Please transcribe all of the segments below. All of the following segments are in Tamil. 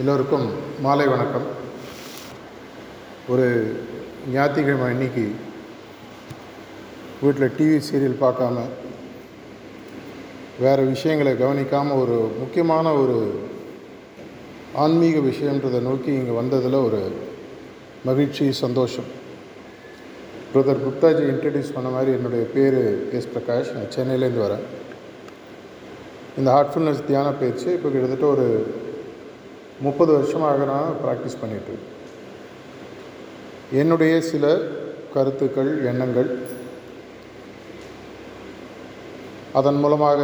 எல்லோருக்கும் மாலை வணக்கம். ஒரு ஞாயிற்றுக்கிழமை இன்னைக்கு வீட்டில் டிவி சீரியல் பார்க்காம வேறு விஷயங்களை கவனிக்காமல் ஒரு முக்கியமான ஒரு ஆன்மீக விஷயன்றதை நோக்கி இங்கே வந்ததில் ஒரு மகிழ்ச்சி சந்தோஷம். பிரதர் குப்தாஜி இன்ட்ரடியூஸ் பண்ண மாதிரி என்னுடைய பேர் எஸ் பிரகாஷ். நான் சென்னையிலேருந்து வரேன். இந்த ஹார்ட்ஃபுல்னஸ் தியான பயிற்சி இப்போ கிட்டத்தட்ட ஒரு முப்பது வருஷமாக நான் ப்ராக்டிஸ் பண்ணிட்டு என்னுடைய சில கருத்துக்கள் எண்ணங்கள் அதன் மூலமாக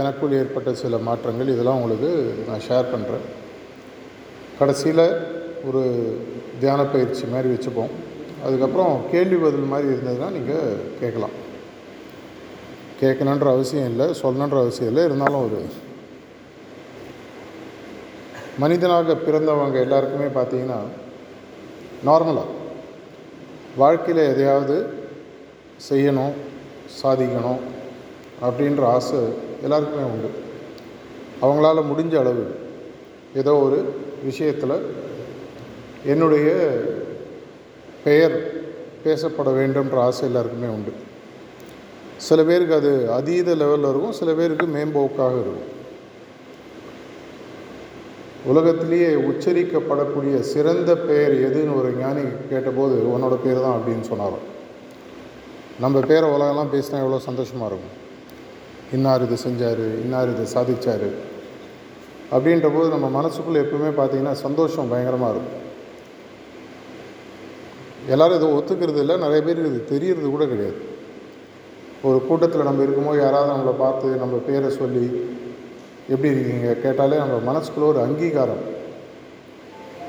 எனக்குள் ஏற்பட்ட சில மாற்றங்கள் இதெல்லாம் உங்களுக்கு நான் ஷேர் பண்ணுறேன் கடைசியில் ஒரு தியான பயிற்சி மாதிரி வச்சுப்போம். அதுக்கப்புறம் கேள்வி பதில் மாதிரி இருந்ததுன்னா நீங்கள் கேட்கலாம். கேட்கணுன்ற அவசியம் இல்லை சொல்லணுன்ற அவசியம் இல்லை இருந்தாலும் ஒரு மனிதனாக பிறந்தவங்க எல்லாருக்குமே பார்த்தீங்கன்னா நார்மலாக வாழ்க்கையில் எதையாவது செய்யணும் சாதிக்கணும் அப்படின்ற ஆசை எல்லாருக்குமே உண்டு. அவங்களால முடிஞ்ச அளவு ஏதோ ஒரு விஷயத்தில் என்னுடைய பெயர் பேசப்பட வேண்டும்ன்ற ஆசை எல்லாருக்குமே உண்டு. சில பேருக்கு அது அதீத லெவலில் இருக்கும் சில பேருக்கு மேம்போக்காக இருக்கும். உலகத்திலேயே உச்சரிக்கப்படக்கூடிய சிறந்த பெயர் எதுன்னு ஒரு ஞானி கேட்டபோது உன்னோட பேர் தான் அப்படின்னு சொன்னாராம் நம்ம பேரை உலகெல்லாம் பேசினா எவ்வளோ சந்தோஷமாக இருக்கும். இன்னார் இது செஞ்சார் இன்னார் இது சாதிச்சார் அப்படின்ற போது நம்ம மனசுக்குள்ளே எப்பவுமே பார்த்தீங்கன்னா சந்தோஷம் பயங்கரமாக இருக்கும். எல்லோரும் இதை ஒத்துக்கிறது இல்லை. நிறைய பேருக்கு இது தெரியறது கூட கிடையாது. ஒரு கூட்டத்தில் நம்ம இருக்கும்போது யாராவது நம்மளை பார்த்து நம்ம பேரை சொல்லி எப்படி இருக்கீங்க? கேட்டாலே நம்ம மனசுக்குள்ள ஒரு அங்கீகாரம்.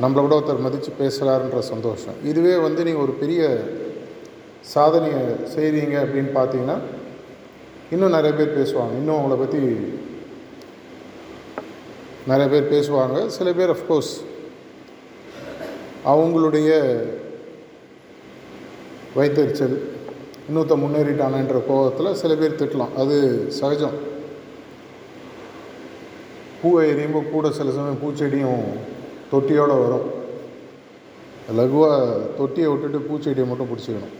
நம்மளை விட ஒருத்தர் மதித்து பேசுகிறாருன்ற சந்தோஷம். இதுவே வந்து நீங்கள் ஒரு பெரிய சாதனையை செய்கிறீங்க அப்படின்னு பார்த்தீங்கன்னா இன்னும் நிறைய பேர் பேசுவாங்க. இன்னும் அவங்கள பற்றி நிறைய பேர் பேசுவாங்க. சில பேர் அஃப்கோர்ஸ் அவங்களுடைய வைத்தறிச்சல் இன்னொருத்த முன்னேறிட்டானன்ற கோபத்தில் சில பேர் திட்டலாம். அது சகஜம். பூவை எரியும்போது கூட சில சமயம் பூச்செடியும் தொட்டியோடு வரும். லகுவாக தொட்டியை விட்டுட்டு பூச்செடியை மட்டும் பிடிச்சிக்கணும்.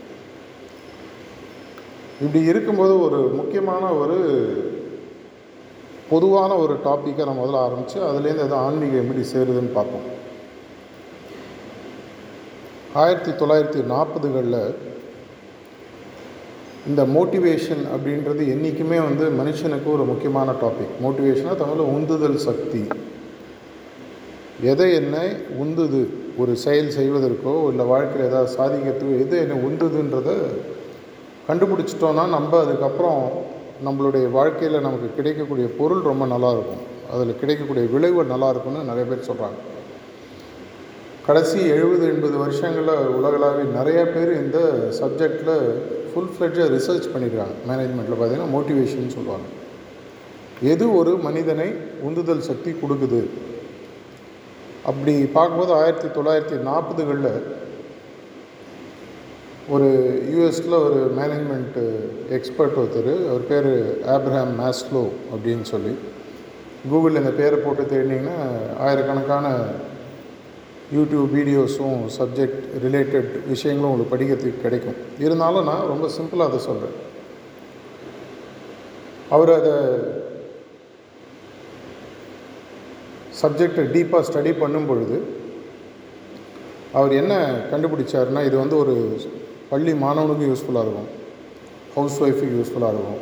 இப்படி இருக்கும்போது ஒரு முக்கியமான ஒரு பொதுவான ஒரு டாப்பிக்கை நம்ம முதல்ல ஆரம்பித்து அதுலேருந்து எதாவது ஆன்மீகம் எப்படி சேருதுன்னு பார்ப்போம். ஆயிரத்தி தொள்ளாயிரத்தி நாற்பதுகளில் இந்த மோட்டிவேஷன் அப்படின்றது என்றைக்குமே வந்து மனுஷனுக்கு ஒரு முக்கியமான டாபிக் மோட்டிவேஷனாக தமிழில் உந்துதல் சக்தி. எதை என்ன உந்துது? ஒரு செயல் செய்வதற்கோ இல்லை வாழ்க்கையில் ஏதாவது சாதிக்கிறதுக்கோ எது என்ன உந்துதுன்றதை கண்டுபிடிச்சிட்டோன்னா நம்ம அதுக்கப்புறம் நம்மளுடைய வாழ்க்கையில் நமக்கு கிடைக்கக்கூடிய பொருள் ரொம்ப நல்லாயிருக்கும். அதில் கிடைக்கக்கூடிய விளைவு நல்லா இருக்கும்னு நிறைய பேர் சொல்கிறாங்க கடைசி எழுபது எண்பது வருஷங்களில் உலகளாவிய நிறைய பேர் இந்த சப்ஜெக்டில் ஃபுல் ஃப்ளெட்ஜாக ரிசர்ச் பண்ணியிருக்காங்க மேனேஜ்மெண்ட்டில் பார்த்தீங்கன்னா மோட்டிவேஷன் சொல்லுவாங்க. எது ஒரு மனிதனை உந்துதல் சக்தி கொடுக்குது? அப்படி பார்க்கும்போது ஆயிரத்தி தொள்ளாயிரத்தி நாற்பதுகளில் ஒரு யூஎஸில் ஒரு மேனேஜ்மெண்ட்டு எக்ஸ்பர்ட் ஒருத்தர் அவர் பேர் ஆப்ரஹாம் மேஸ்லோ அப்படின்னு சொல்லி கூகுளில் இந்த பேரை போட்டு தேடினீங்கன்னா ஆயிரக்கணக்கான யூடியூப் வீடியோஸும் சப்ஜெக்ட் ரிலேட்டட் விஷயங்களும் உங்களுக்கு படிக்கிறதுக்கு கிடைக்கும். இருந்தாலும் நான் ரொம்ப சிம்பிளாக அதை சொல்கிறேன் அவர் அதை சப்ஜெக்டை டீப்பாக ஸ்டடி பண்ணும் பொழுது அவர் என்ன கண்டுபிடிச்சாருன்னா இது வந்து ஒரு பள்ளி மாணவனுக்கும் யூஸ்ஃபுல்லாக இருக்கும். ஹவுஸ் ஒய்ஃபுக்கு யூஸ்ஃபுல்லாக இருக்கும்.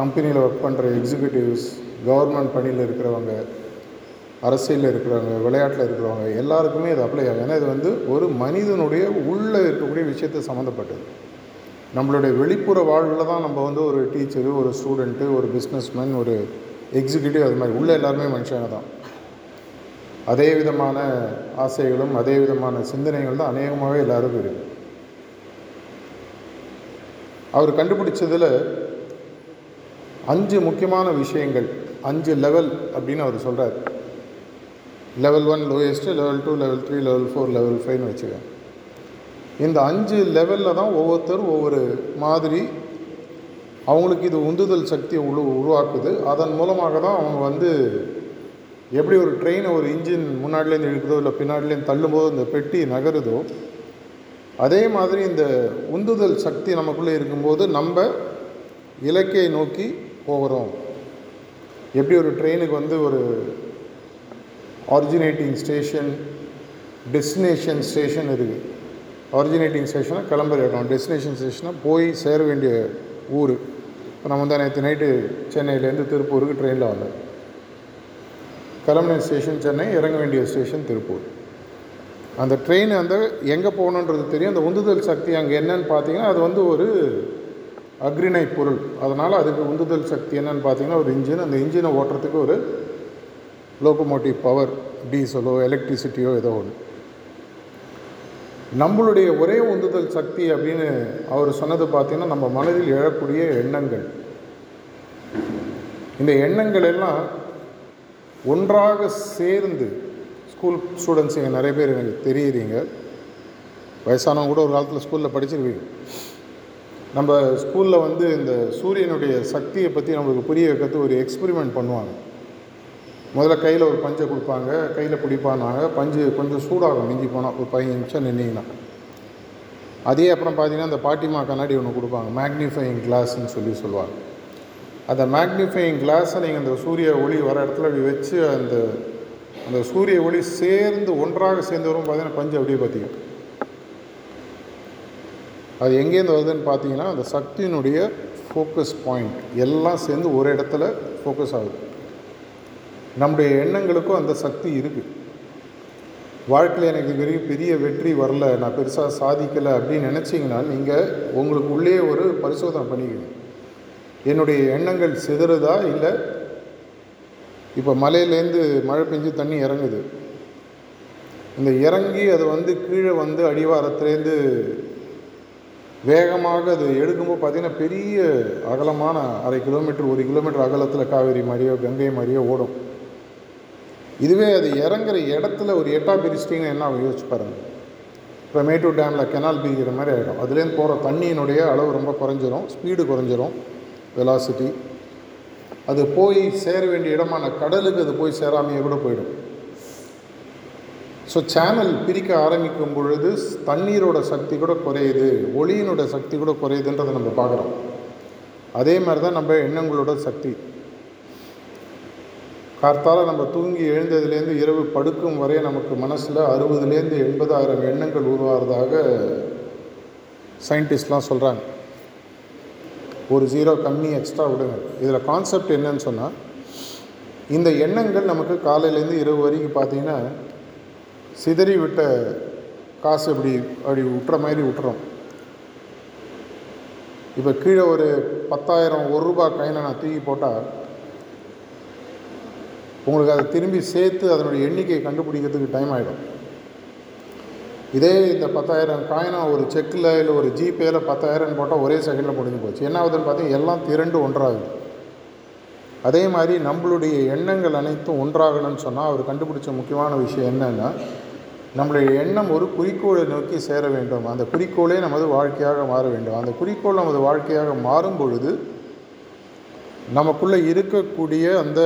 கம்பெனியில் ஒர்க் பண்ணுற எக்ஸிக்யூட்டிவ்ஸ் கவர்மெண்ட் பணியில் இருக்கிறவங்க அரசியலில் இருக்கிறவங்க விளையாட்டில் இருக்கிறவங்க எல்லாருக்குமே இது அப்ளை ஆகும். ஏன்னா இது வந்து ஒரு மனிதனுடைய உள்ளே இருக்கக்கூடிய விஷயத்தை சம்மந்தப்பட்டது. நம்மளுடைய வெளிப்புற வாழ்வில் தான் நம்ம வந்து ஒரு டீச்சரு ஒரு ஸ்டூடெண்ட்டு ஒரு பிஸ்னஸ்மேன் ஒரு எக்ஸிக்யூட்டிவ் அது மாதிரி உள்ள எல்லாருமே மனுஷங்க தான். அதே விதமான ஆசைகளும் அதே விதமான சிந்தனைகள் தான் அநேகமாகவே எல்லாருக்கும் இருக்குது அவர் கண்டுபிடிச்சதில் அஞ்சு முக்கியமான விஷயங்கள் அஞ்சு லெவல் அப்படின்னு அவர் சொல்கிறார் level one lowest level two level three level four level ஃபைவ்னு வச்சுக்கோங்க. இந்த அஞ்சு லெவலில் தான் ஒவ்வொருத்தரும் ஒவ்வொரு மாதிரி அவங்களுக்கு இது உந்துதல் சக்தியை உரு உருவாக்குது. அதன் மூலமாக தான் அவங்க வந்து எப்படி ஒரு ட்ரெயினை ஒரு இன்ஜின் முன்னாடிலேருந்து இழுக்குதோ இல்லை பின்னாடிலேருந்து தள்ளும்போது இந்த பெட்டி நகருதோ அதே மாதிரி இந்த உந்துதல் சக்தி நமக்குள்ளே இருக்கும்போது நம்ம இலக்கையை நோக்கி போகிறோம். எப்படி ஒரு ட்ரெயினுக்கு வந்து ஒரு ஆரிஜினேட்டிங் ஸ்டேஷன் டெஸ்டினேஷன் ஸ்டேஷன் இருக்குது ஆரிஜினேட்டிங் ஸ்டேஷனாக கிளம்புற இடம் டெஸ்டினேஷன் ஸ்டேஷனாக போய் சேர வேண்டிய ஊர். இப்போ நம்ம தான் நேற்று நைட்டு சென்னையிலேருந்து திருப்பூருக்கு ட்ரெயினில் வந்தோம் கிளம்பின ஸ்டேஷன் சென்னை இறங்க வேண்டிய ஸ்டேஷன் திருப்பூர். அந்த ட்ரெயின் வந்து எங்கே போகணுன்றது தெரியும். அந்த உந்துதல் சக்தி அங்கே என்னன்னு பார்த்தீங்கன்னா அது வந்து ஒரு அக்ரிணை பொருள். அதனால் அதுக்கு உந்துதல் சக்தி என்னன்னு பார்த்தீங்கன்னா ஒரு இன்ஜின் அந்த இன்ஜினை ஓட்டுறதுக்கு ஒரு லோக்கோமோட்டிவ் பவர் டீசலோ எலக்ட்ரிசிட்டியோ ஏதோ ஒன்று நம்மளுடைய ஒரே உந்துதல் சக்தி அப்படின்னு அவர் சொன்னது பார்த்திங்கன்னா நம்ம மனதில் எழக்கூடிய எண்ணங்கள். இந்த எண்ணங்கள் எல்லாம் ஒன்றாக சேர்ந்து ஸ்கூல் ஸ்டூடெண்ட்ஸ் இங்கே நிறைய பேர் எனக்கு தெரியுறீங்க. வயசானவங்க கூட ஒரு காலத்தில் ஸ்கூலில் படிச்சிருவீங்க. நம்ம ஸ்கூலில் வந்து இந்த சூரியனுடைய சக்தியை பற்றி நம்மளுக்கு புரிய வைக்கிறது ஒரு எக்ஸ்பெரிமெண்ட் பண்ணுவாங்க. முதல்ல கையில் ஒரு பஞ்சை கொடுப்பாங்க கையில் பிடிப்பானாங்க பஞ்சு கொஞ்சம் சூடாகும் மிஞ்சி போனால் ஒரு பதினஞ்சு நிமிஷம் நின்னீங்கன்னா. அதே அப்புறம் பார்த்தீங்கன்னா அந்த பாட்டிமா கண்ணாடி ஒன்று கொடுப்பாங்க மேக்னிஃபையிங் கிளாஸ்ன்னு சொல்லி சொல்லுவாங்க. அந்த மேக்னிஃபையிங் கிளாஸை நீங்கள் அந்த சூரிய ஒளி வர இடத்துல அப்படி வச்சு அந்த அந்த சூரிய ஒளி சேர்ந்து ஒன்றாக சேர்ந்து வரும் பார்த்தீங்கன்னா பஞ்சு அப்படியே பார்த்தீங்க அது எங்கேருந்து வருதுன்னு பார்த்தீங்கன்னா அந்த சக்தியினுடைய ஃபோக்கஸ் பாயிண்ட் எல்லாம் சேர்ந்து ஒரு இடத்துல ஃபோக்கஸ் ஆகுது. நம்முடைய எண்ணங்களுக்கும் அந்த சக்தி இருக்குது வாழ்க்கையில் எனக்கு பெரிய பெரிய வெற்றி வரல நான் பெருசாக சாதிக்கலை அப்படின்னு நினச்சிங்கன்னா நீங்கள் உங்களுக்கு உள்ளே ஒரு பரிசோதனை பண்ணிக்கணும் என்னுடைய எண்ணங்கள் சிதறுதா இல்லை இப்போ மலையிலேருந்து மழை பெஞ்சு தண்ணி இறங்குது. இந்த இறங்கி அது வந்து கீழே வந்து அடிவாரத்துலேருந்து வேகமாக அது எடுக்கும்போது பார்த்திங்கன்னா பெரிய அகலமான அரை கிலோமீட்டர் ஒரு கிலோமீட்டர் அகலத்தில் காவேரி மாதிரியோ கங்கை மாதிரியோ ஓடும். இதுவே அது இறங்குற இடத்துல ஒரு எட்டா பிரிச்சிட்டிங்கன்னா என்ன யோசிச்சு பாருங்கள் இப்போ மேட்டூர் டேமில் கெனால் பிரிக்கிற மாதிரி ஆகிடும் அதுலேருந்து போகிற தண்ணியினுடைய அளவு ரொம்ப குறைஞ்சிரும். ஸ்பீடு குறைஞ்சிரும். வெலாசிட்டி அது போய் சேர வேண்டிய இடமான கடலுக்கு அது போய் சேராமையே கூட போயிடும். ஸோ சேனல் பிரிக்க ஆரம்பிக்கும் பொழுது தண்ணீரோட சக்தி கூட குறையுது. ஒளியினோட சக்தி கூட குறையுதுன்றதை நம்ம பார்க்குறோம். அதே மாதிரி தான் நம்ம எண்ணங்களோட சக்தி. கார்த்தால நம்ம தூங்கி எழுந்ததுலேருந்து இரவு படுக்கும் வரை நமக்கு மனசில் அறுபதுலேருந்து எண்பதாயிரம் எண்ணங்கள் உருவாகிறதாக சயின்டிஸ்ட்லாம் சொல்கிறாங்க ஒரு ஜீரோ கம்மி எக்ஸ்ட்ரா விடுங்க. இதில் கான்செப்ட் என்னன்னு சொன்னால் இந்த எண்ணங்கள் நமக்கு காலையிலேருந்து இரவு வரைக்கும் பார்த்தீங்கன்னா சிதறி விட்ட காசு இப்படி அப்படி விட்டுற மாதிரி விட்டுறோம் இப்போ கீழே ஒரு பத்தாயிரம் ஒரு ரூபா காயினை நான் தூக்கி போட்டால் உங்களுக்கு அதை திரும்பி சேர்த்து அதனுடைய எண்ணிக்கையை கண்டுபிடிக்கிறதுக்கு டைம் ஆகிடும் இதே இந்த பத்தாயிரம் காயினாக ஒரு செக்கில் இல்லை ஒரு ஜிபேயில் பத்தாயிரம் போட்டால் ஒரே செகண்டில் முடிஞ்சு போச்சு. என்ன ஆகுதுன்னு பார்த்தீங்கன்னா எல்லாம் திரண்டு ஒன்றாகுது. அதே மாதிரி நம்மளுடைய எண்ணங்கள் அனைத்தும் ஒன்றாகணும்னு சொன்னால் அவர் கண்டுபிடிச்ச முக்கியமான விஷயம் என்னென்னா நம்மளுடைய எண்ணம் ஒரு குறிக்கோளை நோக்கி சேர வேண்டும். அந்த குறிக்கோளே நமது வாழ்க்கையாக மாற வேண்டும். அந்த குறிக்கோள் நமது வாழ்க்கையாக மாறும் பொழுது நமக்குள்ளே இருக்கக்கூடிய அந்த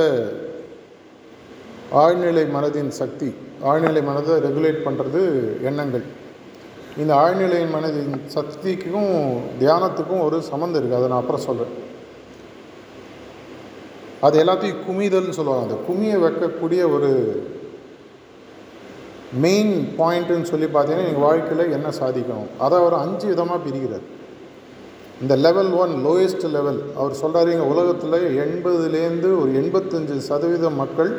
ஆழ்நிலை மனதின் சக்தி ஆழ்நிலை மனதை ரெகுலேட் பண்ணுறது எண்ணங்கள். இந்த ஆழ்நிலை மனதின் சக்திக்கும் தியானத்துக்கும் ஒரு சம்மந்தம் இருக்குது அதை நான் அப்புறம் சொல்கிறேன் அது எல்லாத்தையும் குமிதல்னு சொல்லுவாங்க. அந்த குமியை வைக்கக்கூடிய ஒரு மெயின் பாயிண்ட்டுன்னு சொல்லி பார்த்தீங்கன்னா எங்கள் வாழ்க்கையில் என்ன சாதிக்கணும்? அதை அவர் அஞ்சு விதமாக பிரிக்கிறார். இந்த லெவல் ஒன் லோயஸ்ட் லெவல் அவர் சொல்கிறாரு எங்கள் உலகத்தில் எண்பதுலேருந்து ஒரு எண்பத்தஞ்சு சதவீத மக்கள்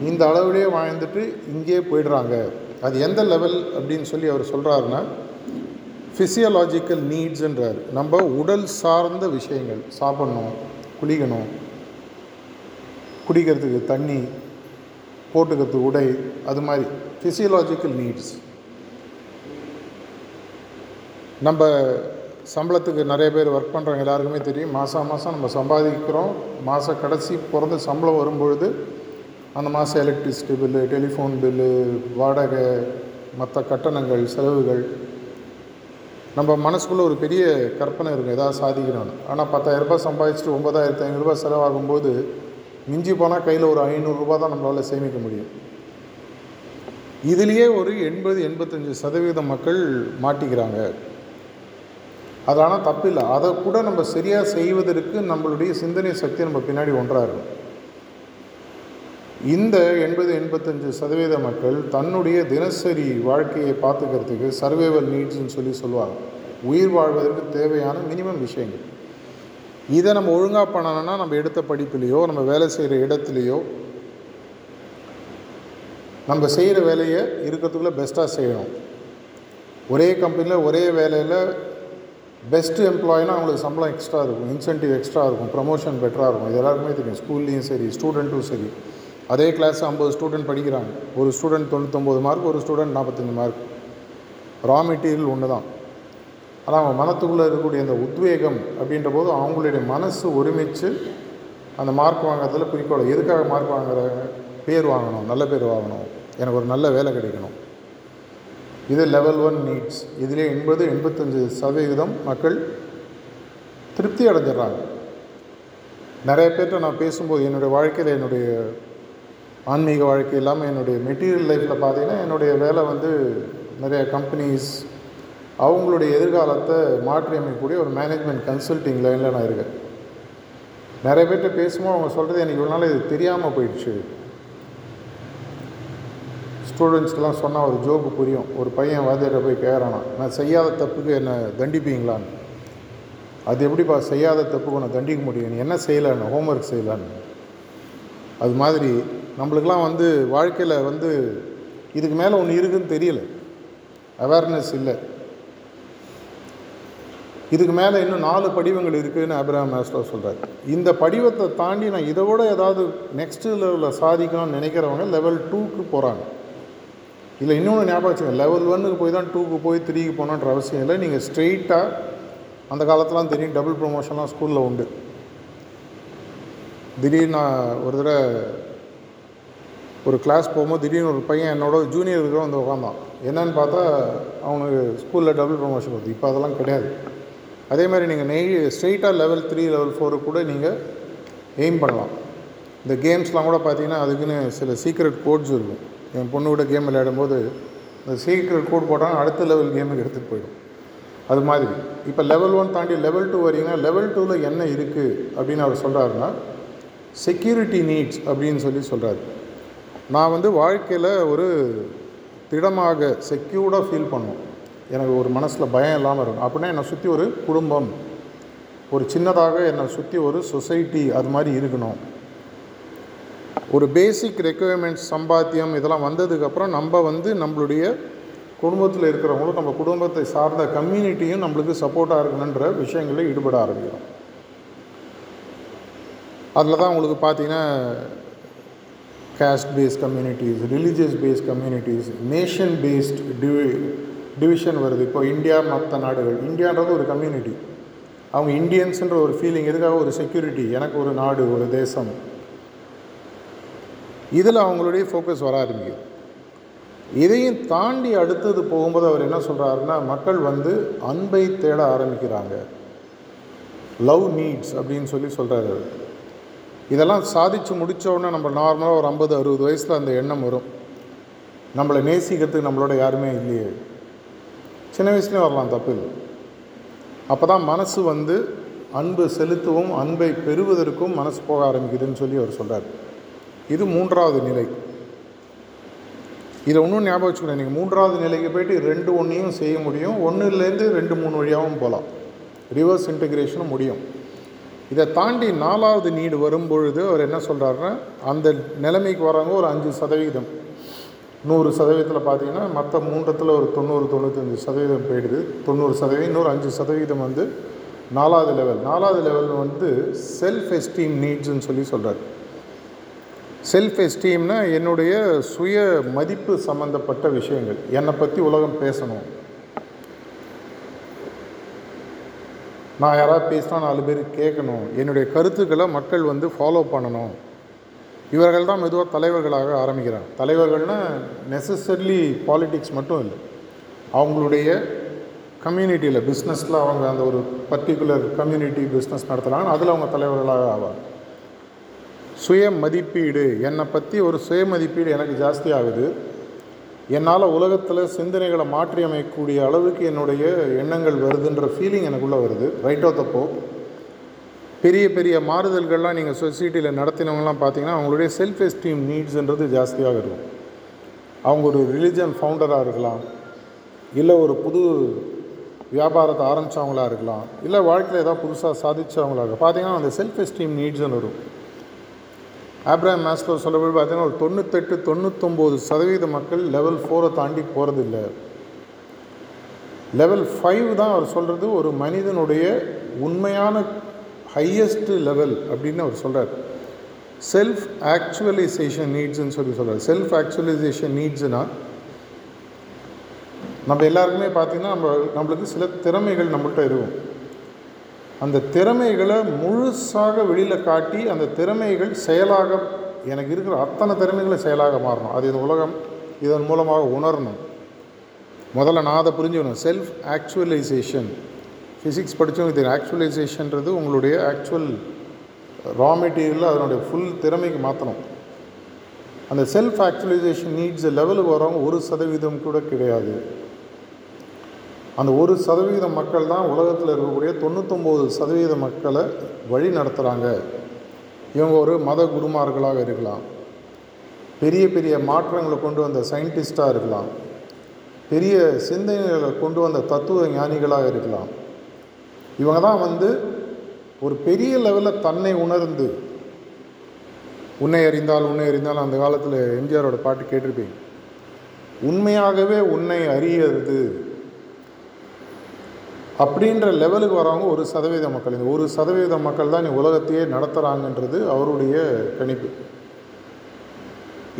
இந்த அளவிலே வாழ்ந்துட்டு இங்கே போயிடுறாங்க. அது எந்த லெவல் அப்படின்னு சொல்லி அவர் சொல்கிறாருன்னா ஃபிசியலாஜிக்கல் நீட்ஸுன்றார் நம்ம உடல் சார்ந்த விஷயங்கள் சாப்பிட்ணும் குளிக்கணும் குடிக்கிறதுக்கு தண்ணி போட்டுக்கிறதுக்கு உடை அது மாதிரி ஃபிசியலாஜிக்கல் நீட்ஸ் நம்ம சம்பளத்துக்கு நிறைய பேர் ஒர்க் பண்ணுறவங்க எல்லாருக்குமே தெரியும். மாதம் மாதம் நம்ம சம்பாதிக்கிறோம். மாத கடைசி பிறந்து சம்பளம் வரும்பொழுது அந்த மாதம் எலக்ட்ரிசிட்டி பில்லு டெலிஃபோன் பில்லு வாடகை மற்ற கட்டணங்கள் செலவுகள். நம்ம மனசுக்குள்ளே ஒரு பெரிய கற்பனை இருக்கும் ஏதாவது சாதிக்கணும்னு. ஆனால் பத்தாயிரரூபா சம்பாதிச்சுட்டு ஒம்பதாயிரத்து ஐநூறுரூபா செலவாகும்போது மிஞ்சி போனால் கையில் ஒரு ஐநூறுரூபா தான் நம்மளால் சேமிக்க முடியும். இதுலேயே ஒரு எண்பது எண்பத்தஞ்சு சதவீத மக்கள் மாட்டிக்கிறாங்க. அது ஆனால் தப்பில்லை. அதை கூட நம்ம சரியாக செய்வதற்கு நம்மளுடைய சிந்தனை சக்தி நம்ம பின்னாடி ஒன்றாக இருக்கும் இந்த எண்பது எண்பத்தஞ்சு சதவீத மக்கள் தன்னுடைய தினசரி வாழ்க்கையை பார்த்துக்கிறதுக்கு சர்வைவல் நீட்ஸ்னு சொல்லி சொல்லுவாங்க. உயிர் வாழ்வதற்கு தேவையான மினிமம் விஷயங்கள். இதை நம்ம ஒழுங்காக பண்ணணும்னா நம்ம எடுத்த படிப்புலேயோ நம்ம வேலை செய்கிற இடத்துலையோ நம்ம செய்கிற வேலையை இருக்கிறதுக்குள்ளே பெஸ்ட்டாக செய்யணும். ஒரே கம்பெனியில் ஒரே வேலையில் பெஸ்ட் எம்ப்ளாயினா அவங்களுக்கு சம்பளம் எக்ஸ்ட்ரா இருக்கும் இன்சென்டிவ் எக்ஸ்ட்ரா இருக்கும் ப்ரமோஷன் பெட்டராக இருக்கும். இது எல்லாருக்குமே தெரியும். ஸ்கூல்லேயும் சரி ஸ்டூடெண்ட்டும் சரி. அதே கிளாஸ் ஐம்பது ஸ்டூடெண்ட் படிக்கிறாங்க. ஒரு ஸ்டூடெண்ட் தொண்ணூத்தொம்பது மார்க் ஒரு ஸ்டூடெண்ட் நாற்பத்தஞ்சு மார்க் ரா மெட்டீரியல் ஒன்று தான் ஆனால் அவங்க மனத்துக்குள்ளே இருக்கக்கூடிய அந்த உத்வேகம் அப்படின்ற போது அவங்களுடைய மனசு ஒருமித்து அந்த மார்க் வாங்குறதுல குறிக்கோள் எதுக்காக மார்க் வாங்குற பேர் வாங்கணும் நல்ல பேர் வாங்கணும். எனக்கு ஒரு நல்ல வேலை கிடைக்கணும். இது லெவல் ஒன் நீட்ஸ் இதிலே எண்பது எண்பத்தஞ்சு சதவிகிதம் மக்கள் திருப்தி அடைஞ்சிடுறாங்க. நிறைய பேர்கிட்ட நான் பேசும்போது என்னுடைய வாழ்க்கையில் என்னுடைய ஆன்மீக வாழ்க்கை இல்லாமல் என்னுடைய மெட்டீரியல் லைஃப்பில் பார்த்தீங்கன்னா என்னுடைய வேலை வந்து நிறைய கம்பெனிஸ் அவங்களுடைய எதிர்காலத்தை மாற்றி அமைக்கக்கூடிய ஒரு மேனேஜ்மெண்ட் கன்சல்ட்டிங் லைனில் நான் இருக்கேன். நிறைய பேர்கிட்ட பேசும்போது அவங்க சொல்கிறது எனக்கு இவ்வளோ நாள் இது தெரியாமல் போயிடுச்சு. ஸ்டூடெண்ட்ஸ்க்கெலாம் சொன்னால் ஒரு ஜோக்கு புரியும். ஒரு பையன் வாத்தியாரை போய் கேட்குறானா நான் செய்யாத தப்புக்கு என்னை தண்டிப்பீங்களான்னு? அது எப்படிப்பா செய்யாத தப்புக்கு உன்னை தண்டிக்க முடியும்? நீ என்ன செய்யலான்னு? ஹோம்ஒர்க் செய்யலான்னு? அது மாதிரி நம்மளுக்கெலாம் வந்து வாழ்க்கையில் வந்து இதுக்கு மேலே ஒன்று இருக்குதுன்னு தெரியல. அவேர்னஸ் இல்லை. இதுக்கு மேலே இன்னும் நாலு படிவங்கள் இருக்குதுன்னு அபிராம் மேஸ்லோ சொல்கிறார் இந்த படிவத்தை தாண்டி நான் இதை விட ஏதாவது நெக்ஸ்ட் லெவலில் சாதிக்கணும்னு நினைக்கிறவங்க லெவல் டூக்கு போகிறாங்க இல்லை இன்னொன்று ஞாபகம் வச்சுக்கோங்க. லெவல் ஒன்னுக்கு போய் தான் டூக்கு போய் த்ரீக்கு போகணுன்ற அவசியம் இல்லை. நீங்கள் ஸ்ட்ரெயிட்டாக அந்த காலத்துலாம் தெரியும் டபுள் ப்ரொமோஷன்லாம் ஸ்கூலில் உண்டு. திடீர்னு நான் ஒரு தடவை ஒரு கிளாஸ் போகும்போது திடீர்னு ஒரு பையன் என்னோட ஜூனியர் இருக்கிற வந்து உட்காந்தான் என்னன்னு பார்த்தா அவனுக்கு ஸ்கூலில் டபுள் ப்ரொமோஷன் வருது இப்போ அதெல்லாம் கிடையாது. அதே மாதிரி நீங்கள் நெய் ஸ்ட்ரெயிட்டாக லெவல் த்ரீ லெவல் ஃபோருக்கு கூட நீங்கள் எய்ம் பண்ணலாம். இந்த கேம்ஸ்லாம் கூட பார்த்தீங்கன்னா அதுக்குன்னு சில சீக்ரெட் கோட்ஸ் இருக்கும். என் பொண்ணு கூட கேம் விளையாடும்போது இந்த சீக்ரெட் கோட் போட்டால் அடுத்த லெவல் கேமுக்கு எடுத்துகிட்டு போயிடும். அது மாதிரி. இப்போ லெவல் ஒன் தாண்டி லெவல் டூ வரீங்கன்னா லெவல் டூவில் என்ன இருக்குது அப்படின்னு அவர் சொல்கிறாருன்னா செக்யூரிட்டி நீட்ஸ் அப்படின்னு சொல்லி சொல்கிறாரு நான் வந்து வாழ்க்கையில் ஒரு திடமாக செக்யூர்டாக ஃபீல் பண்ணும். எனக்கு ஒரு மனசில் பயம் இல்லாமல் இருக்கும். அப்படின்னா என்னை சுற்றி ஒரு குடும்பம் ஒரு சின்னதாக என்னை சுற்றி ஒரு சொசைட்டி அது மாதிரி இருக்கணும். ஒரு பேசிக் ரெக்குயர்மெண்ட்ஸ் சம்பாத்தியம் இதெல்லாம் வந்ததுக்கப்புறம் நம்ம வந்து நம்மளுடைய குடும்பத்தில் இருக்கிறவங்களும் நம்ம குடும்பத்தை சார்ந்த கம்யூனிட்டியும் நம்மளுக்கு சப்போர்ட்டாக இருக்கணுன்ற விஷயங்களில் ஈடுபட ஆரம்பிக்கிறோம். அதில் தான் உங்களுக்கு பார்த்தீங்கன்னா caste based communities religious based communities nation based TV division வருது. இப்போ இந்தியா மற்ற நாடுகள். இந்தியான்றது ஒரு கம்யூனிட்டி அவங்க இந்தியன்ஸ்ன்ற ஒரு ஃபீலிங் எதுக்காக ஒரு செக்யூரிட்டி எனக்கு ஒரு நாடு ஒரு தேசம். இதில் அவங்களுடைய ஃபோக்கஸ் வர ஆரம்பிக்குது. இதையும் தாண்டி அடுத்தது போகும்போது அவர் என்ன சொல்கிறாருன்னா மக்கள் வந்து அன்பை தேட ஆரம்பிக்கிறாங்க. லவ் நீட்ஸ் அப்படின்னு சொல்லி சொல்கிறாரு அவர். இதெல்லாம் சாதித்து முடித்தோடனே நம்ம நார்மலாக ஒரு ஐம்பது அறுபது வயசில் அந்த எண்ணம் வரும். நம்மளை நேசிக்கிறதுக்கு நம்மளோட யாருமே இல்லையே. சின்ன வயசுலேயும் வரலாம் தப்பு இல்லை. அப்போ தான் மனசு வந்து அன்பு செலுத்தவும் அன்பை பெறுவதற்கும் மனசு போக ஆரம்பிக்குதுன்னு சொல்லி அவர் சொல்கிறார் இது மூன்றாவது நிலை. இதை ஒன்றும் ஞாபகம் வச்சுக்கணும். நீங்கள் மூன்றாவது நிலைக்கு போயிட்டு ரெண்டு ஒன்றையும் செய்ய முடியும். ஒன்றுலேருந்து ரெண்டு மூணு வழியாகவும் போகலாம். ரிவர்ஸ் இன்டகிரேஷனும் முடியும். இதை தாண்டி நாலாவது நீடு வரும்பொழுது அவர் என்ன சொல்கிறாருன்னா அந்த நிலைமைக்கு வராங்க ஒரு அஞ்சு சதவீதம். நூறு சதவீதத்தில் பார்த்தீங்கன்னா மற்ற மூன்றத்தில் ஒரு தொண்ணூறு தொண்ணூத்தஞ்சு சதவீதம் போயிடுது. தொண்ணூறு சதவீதம் இன்னொரு அஞ்சு சதவீதம் வந்து நாலாவது லெவல் நாலாவது லெவல் வந்து செல்ஃப் எஸ்டீம் நீட்ஸ்ன்னு சொல்லி சொல்கிறார் செல்ஃப் எஸ்டீம்னா என்னுடைய சுய மதிப்பு சம்மந்தப்பட்ட விஷயங்கள். என்னை பற்றி உலகம் பேசணும். நான் யாராவது பேசினா நாலு பேர் கேட்கணும். என்னுடைய கருத்துக்களை மக்கள் வந்து ஃபாலோ பண்ணணும். இவர்கள் தான் மெதுவாக தலைவர்களாக ஆரம்பிக்கிறாங்க. தலைவர்கள்னால் நெசசரிலி பாலிட்டிக்ஸ் மட்டும் இல்லை. அவங்களுடைய கம்யூனிட்டியில் பிஸ்னஸில் அவங்க அந்த ஒரு பர்டிகுலர் கம்யூனிட்டி பிஸ்னஸ் நடத்துகிறாங்க அதில் அவங்க தலைவர்களாக ஆவாங்க. சுய மதிப்பீடு என்னை பற்றி ஒரு சுய மதிப்பீடு எனக்கு ஜாஸ்தி ஆகுது. என்னால் உலகத்தில் சிந்தனைகளை மாற்றி அமைக்கக்கூடிய அளவுக்கு என்னுடைய எண்ணங்கள் வருதுன்ற ஃபீலிங் எனக்குள்ளே வருது. ரைட் ஆஃப் தப்போ பெரிய பெரிய மாறுதல்கள்லாம் நீங்கள் சொசைட்டியில் நடத்தினவங்கலாம் பார்த்தீங்கன்னா அவங்களுடைய செல்ஃப் எஸ்டீம் நீட்ஸ்ன்றது ஜாஸ்தியாக இருக்கும். அவங்க ஒரு ரிலிஜன் ஃபவுண்டராக இருக்கலாம். இல்லை ஒரு புது வியாபாரத்தை ஆரம்பித்தவங்களாக இருக்கலாம். இல்லை வாழ்க்கையில் ஏதாவது புதுசாக சாதித்தவங்களாக இருக்கலாம். பார்த்தீங்கன்னா அந்த செல்ஃப் எஸ்டீம் நீட்ஸ்னு வரும். ஆப்ராம் மேஸ்லோ சொல்லப்படி பார்த்தீங்கன்னா ஒரு தொண்ணூத்தெட்டு தொண்ணூத்தொம்பது சதவீத மக்கள் லெவல் ஃபோரை தாண்டி போகிறதில்ல லெவல் ஃபைவ் தான் அவர் சொல்கிறது ஒரு மனிதனுடைய உண்மையான ஹையஸ்ட் லெவல் அப்படின்னு அவர் சொல்கிறார் செல்ஃப் ஆக்சுவலைசேஷன் நீட்ஸ்ன்னு சொல்லி சொல்கிறார் செல்ஃப் ஆக்சுவலைசேஷன் நீட்ஸ்னால் நம்ம எல்லாருக்குமே பார்த்திங்கன்னா நம்ம நம்மளுக்கு சில திறமைகள் நம்மள்கிட்ட இருக்கும். அந்த திறமைகளை முழுசாக வெளியில் காட்டி அந்த திறமைகள் செயலாக எனக்கு இருக்கிற அத்தனை திறமைகளை செயலாக மாறணும். அது இந்த உலகம் இதன் மூலமாக உணரணும். முதல்ல நான் அதை புரிஞ்சுக்கணும். செல்ஃப் ஆக்சுவலைசேஷன் ஃபிசிக்ஸ் படித்தவங்க இது ஆக்சுவலைசேஷன்றது உங்களுடைய ஆக்சுவல் ரா மெட்டீரியலில் அதனுடைய ஃபுல் திறமைக்கு மாற்றணும் அந்த செல்ஃப் ஆக்சுவலைசேஷன் நீட்ஸ் லெவலுக்கு வரவங்க ஒரு சதவீதம் கூட கிடையாது. அந்த ஒரு சதவிகித மக்கள் தான் உலகத்தில் இருக்கக்கூடிய தொண்ணூத்தொம்பது சதவீத மக்களை வழி நடத்துகிறாங்க இவங்க ஒரு மத குருமார்களாக இருக்கலாம். பெரிய பெரிய மாற்றங்களை கொண்டு வந்த சயின்டிஸ்டாக இருக்கலாம். பெரிய சிந்தனைகளை கொண்டு வந்த தத்துவ ஞானிகளாக இருக்கலாம். இவங்க தான் வந்து ஒரு பெரிய லெவலில் தன்னை உணர்ந்து உன்னை அறிந்தால் உன்னை அறிந்தால் அந்த காலத்தில் எம்ஜிஆரோட பாட்டு கேட்டிருப்பீங்க. உண்மையாகவே உன்னை அறியறது அப்படின்ற லெவலுக்கு வரவங்க ஒரு சதவீத மக்கள். இந்த ஒரு சதவீத மக்கள் தான் நீ உலகத்தையே நடத்துகிறாங்கன்றது அவருடைய கணிப்பு.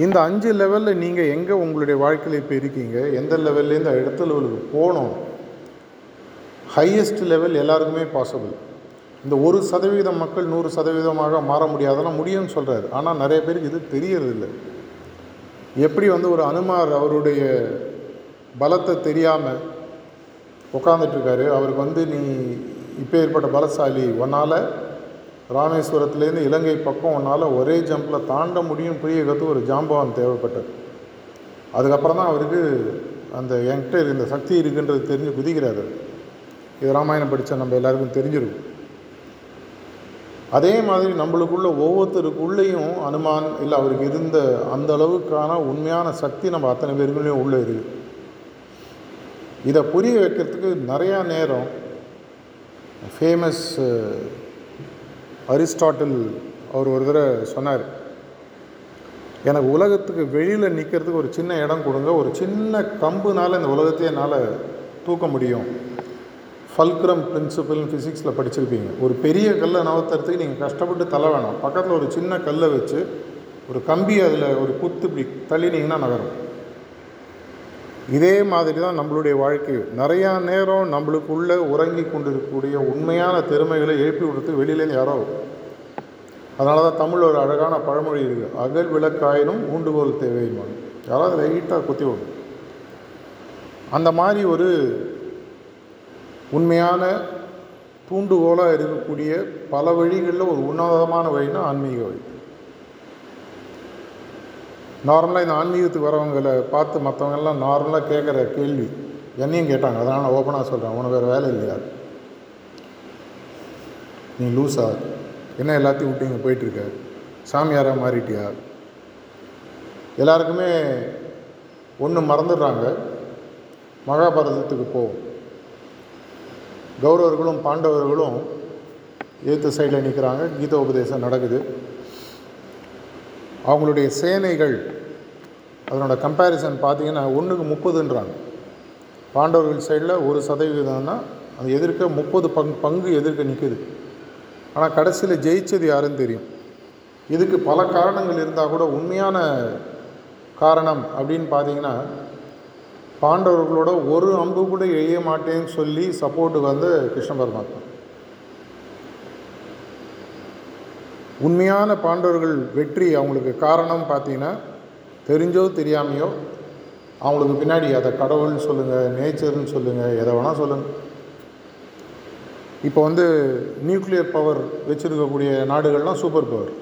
இந்த அஞ்சு லெவலில் நீங்கள் எங்கே உங்களுடைய வாழ்க்கையில் இப்போ இருக்கீங்க? எந்த லெவல்லேருந்து அடுத்த லெவலுக்கு போகணும் ஹையஸ்ட் லெவல் எல்லாருக்குமே பாசிபிள் இந்த ஒரு சதவீதம் மக்கள் நூறு சதவீதமாக மாற முடியாதெல்லாம் முடியும்னு சொல்கிறாரு ஆனால் நிறைய பேருக்கு இது தெரியறதில்லை. எப்படி வந்து ஒரு அனுமார் அவருடைய பலத்தை தெரியாமல் உட்காந்துட்ருக்காரு அவருக்கு வந்து நீ இப்போ ஏற்பட்ட பலசாலி உன்னால் ராமேஸ்வரத்துலேருந்து இலங்கை பக்கம் உன்னால் ஒரே ஜம்பில் தாண்ட முடியும் புரிய கற்று ஒரு ஜாம்பவான் தேவைப்பட்டது. அதுக்கப்புறம் தான் அவருக்கு அந்த என்கிட்ட இந்த சக்தி இருக்குன்றது தெரிஞ்சு குதிக்கிறாரு இது ராமாயணம் படித்தா நம்ம எல்லாருக்கும் தெரிஞ்சிருக்கும். அதே மாதிரி நம்மளுக்குள்ள ஒவ்வொருத்தருக்குள்ளேயும் அனுமான் இல்லை அவருக்கு இருந்த அந்த அளவுக்கான உண்மையான சக்தி நம்ம அத்தனை பேருக்குள்ளேயும் உள்ளே இருக்குது இதை புரிய வைக்கிறதுக்கு நிறையா நேரம் ஃபேமஸ் அரிஸ்டாட்டில் அவர் ஒரு தடவை சொன்னார் எனக்கு உலகத்துக்கு வெளியில் நிற்கிறதுக்கு ஒரு சின்ன இடம் கொடுங்க ஒரு சின்ன கம்புனால் இந்த உலகத்தையே என்னால் தூக்க முடியும். ஃபல்க்ரம் பிரின்சிபல் ஃபிசிக்ஸில் படிச்சிருப்பீங்க. ஒரு பெரிய கல்லை நவத்துறதுக்கு நீங்கள் கஷ்டப்பட்டு தலை வேணாம். பக்கத்தில் ஒரு சின்ன கல்லை வச்சு ஒரு கம்பி அதில் ஒரு குத்து இப்படி தள்ளினீங்கன்னா நகரும். இதே மாதிரி தான் நம்மளுடைய வாழ்க்கை. நிறையா நேரம் நம்மளுக்குள்ளே உறங்கி கொண்டிருக்கக்கூடிய உண்மையான திறமைகளை எழுப்பி விடுறதுக்கு வெளியிலேருந்து யாரோ. அதனால தான் தமிழ் ஒரு அழகான பழமொழி இருக்குது அகல் விளக்காயினும் ஊண்டுகோல் தேவையுமா யாராவது லைட்டாக குத்தி விடும் அந்த மாதிரி ஒரு உண்மையான தூண்டுகோலாக இருக்கக்கூடிய பல வழிகளில் ஒரு உன்னதமான வழினா ஆன்மீக வழி. நார்மலாக இந்த ஆன்மீகத்துக்கு வரவங்களை பார்த்து மற்றவங்கெல்லாம் நார்மலாக கேட்குற கேள்வி. என்னையும் கேட்டாங்க. அதனால் நான் ஓப்பனாக சொல்கிறேன் உனக்கு வேறு வேலை இல்லையா? நீ லூஸா என்ன எல்லாத்தையும் விட்டு இங்கே போயிட்டுருக்க? சாமியாராக மாறிட்டியா? எல்லாருக்குமே ஒன்று மறந்துடுறாங்க. மகாபாரதத்துக்கு போ. கௌரவர்களும் பாண்டவர்களும் ஏற்று சைடில் நிற்கிறாங்க கீத உபதேசம் நடக்குது. அவங்களுடைய சேனைகள் அதனோட கம்பேரிசன் பார்த்தீங்கன்னா ஒன்றுக்கு முப்பதுன்றாங்க. பாண்டவர்கள் சைடில் ஒரு சதவீதம்னா அது எதிர்க்க முப்பது பங் பங்கு எதிர்க்க நிற்குது ஆனால் கடைசியில் ஜெயிச்சது யாருன்னு தெரியும். இதுக்கு பல காரணங்கள் இருந்தால் கூட உண்மையான காரணம் அப்படின்னு பார்த்தீங்கன்னா பாண்டவர்களோட ஒரு அம்பு கூட எழிய மாட்டேன்னு சொல்லி சப்போர்ட்டுக்கு வந்து கிருஷ்ண பரமாத்மா. உண்மையான பாண்டவர்கள் வெற்றி அவங்களுக்கு காரணம் பார்த்தீங்கன்னா தெரிஞ்சோ தெரியாமையோ அவங்களுக்கு பின்னாடி அதை கடவுள்னு சொல்லுங்கள் நேச்சர்னு சொல்லுங்கள் எதை வேணால் சொல்லுங்கள் இப்போ வந்து நியூக்ளியர் பவர் வச்சுருக்கக்கூடிய நாடுகள்லாம் சூப்பர் பவர்.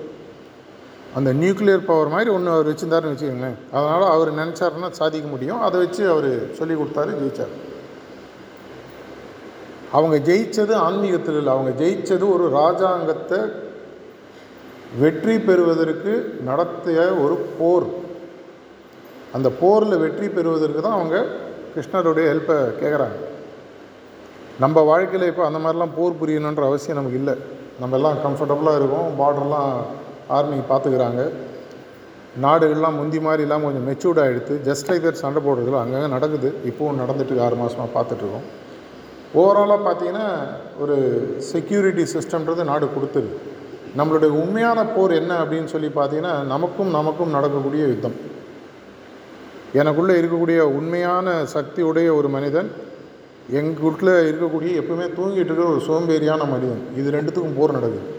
அந்த நியூக்ளியர் பவர் மாதிரி ஒன்று அவர் வச்சுருந்தாருன்னு வச்சுக்கோங்களேன். அதனால் அவர் நினச்சாருன்னா சாதிக்க முடியும். அதை வச்சு அவர் சொல்லி கொடுத்தாரு ஜெயிச்சார். அவங்க ஜெயித்தது ஆன்மீகத்தில் இல்லை. அவங்க ஜெயித்தது ஒரு ராஜாங்கத்தை வெற்றி பெறுவதற்கு நடத்திய ஒரு போர். அந்த போரில் வெற்றி பெறுவதற்கு தான் அவங்க கிருஷ்ணருடைய ஹெல்ப்பை கேட்குறாங்க நம்ம வாழ்க்கையில் இப்போ அந்த மாதிரிலாம் போர் புரியணுன்ற அவசியம் நமக்கு இல்லை. நம்ம எல்லாம் கம்ஃபர்டபுளாக இருக்கோம். பார்டர்லாம் ஆர்மி பார்த்துக்கிறாங்க நாடுகள்லாம் முந்தி மாதிரி இல்லாமல் கொஞ்சம் மெச்சூர்ட் ஆகிடுத்து ஜஸ்ட் லைக் தட் சண்டை போடுறதுல அங்கங்கே நடக்குது. இப்போவும் நடந்துட்டு ஆறு மாதமாக பார்த்துட்ருக்கோம் ஓவராலாக பார்த்தீங்கன்னா ஒரு செக்யூரிட்டி சிஸ்டம்ன்றது நாடு கொடுத்துரு நம்மளுடைய உண்மையான போர் என்ன அப்படின்னு சொல்லி பார்த்தீங்கன்னா நமக்கும் நமக்கும் நடக்கக்கூடிய யுத்தம். எனக்குள்ளே இருக்கக்கூடிய உண்மையான சக்தி உடைய ஒரு மனிதன் எங்களுக்குள்ளே இருக்கக்கூடிய எப்பவுமே தூங்கிட்டு இருக்கிற ஒரு சோம்பேறியான மனிதன். இது ரெண்டுத்துக்கும் போர் நடக்குது.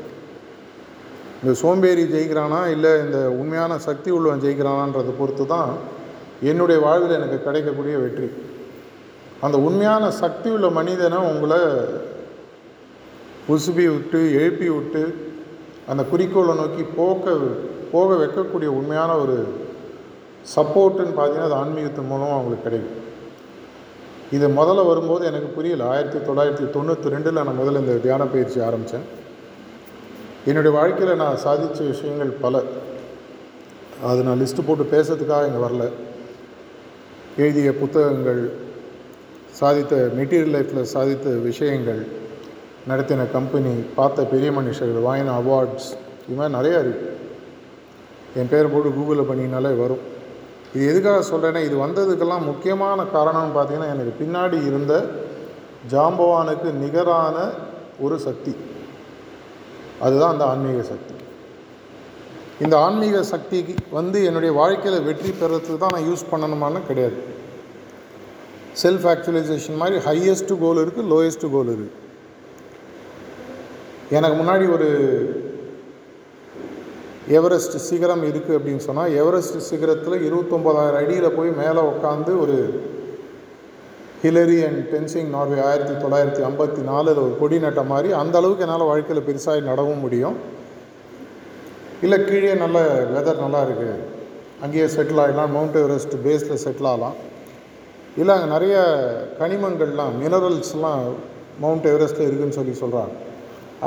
இந்த சோம்பேறி ஜெயிக்கிறானா இல்லை இந்த உண்மையான சக்தி உள்ளவன் ஜெயிக்கிறானான்றதை பொறுத்து தான் என்னுடைய வாழ்வில் எனக்கு கிடைக்கக்கூடிய வெற்றி. அந்த உண்மையான சக்தி உள்ள மனிதனை உங்களை உசுப்பி விட்டு எழுப்பி விட்டு அந்த குறிக்கோளை நோக்கி போக்க போக வைக்கக்கூடிய உண்மையான ஒரு சப்போர்ட்டுன்னு பார்த்தீங்கன்னா அது ஆன்மீகத்தின் மூலமாக அவங்களுக்கு கிடைக்கும். இது முதல்ல வரும்போது எனக்கு புரியல. ஆயிரத்தி தொள்ளாயிரத்தி தொண்ணூற்றி ரெண்டில் நான் முதல்ல இந்த தியான பயிற்சி ஆரம்பித்தேன். என்னுடைய வாழ்க்கையில் நான் சாதித்த விஷயங்கள் பல. அது நான் லிஸ்ட்டு போட்டு பேசுறதுக்காக இங்கே வரல. எழுதிய புத்தகங்கள் சாதித்த மெட்டீரியல் லைஃப்பில் சாதித்த விஷயங்கள் நடத்தின கம்பெனி பார்த்த பெரிய மனுஷர்கள் வாங்கின அவார்ட்ஸ் இது மாதிரி நிறையா இருக்குது என் பேரை போட்டு கூகுளில் பண்ணினாலே வரும். இது எதுக்காக சொல்கிறேன்னா இது வந்ததுக்கெல்லாம் முக்கியமான காரணம்னு பார்த்தீங்கன்னா எனக்கு பின்னாடி இருந்த ஜாம்பவானுக்கு நிகரான ஒரு சக்தி. அதுதான் அந்த ஆன்மீக சக்தி. இந்த ஆன்மீக சக்திக்கு வந்து என்னுடைய வாழ்க்கையில் வெற்றி பெறத்துக்கு தான் நான் யூஸ் பண்ணணுமான்னு கிடையாது. செல்ஃப் ஆக்சுவலைசேஷன் மாதிரி ஹையஸ்ட்டு கோல் இருக்குது லோயஸ்ட்டு கோல் இருக்குது எனக்கு முன்னாடி ஒரு எவரெஸ்ட் சிகரம் இருக்குது அப்படின்னு சொன்னால் எவரெஸ்ட் சிகரத்தில் இருபத்தொம்போதாயிரம் அடியில் போய் மேலே உட்காந்து ஒரு ஹிலரி அண்ட் டென்சிங் நார்வே ஆயிரத்தி தொள்ளாயிரத்தி ஐம்பத்தி நாலில் ஒரு கொடி நட்ட மாதிரி அந்த அளவுக்கு என்னால் வாழ்க்கையில் பெருசாக நடவும் முடியும். இல்லை கீழே நல்ல வெதர் நல்லா இருக்குது அங்கேயே செட்டில் ஆகிடலாம் மவுண்ட் எவரெஸ்ட் பேஸில் செட்டில் ஆகலாம். இல்லை அங்கே நிறைய கனிமங்கள்லாம் மினரல்ஸ்லாம் மவுண்ட் எவரெஸ்ட்டில் இருக்குதுன்னு சொல்லி சொல்கிறாங்க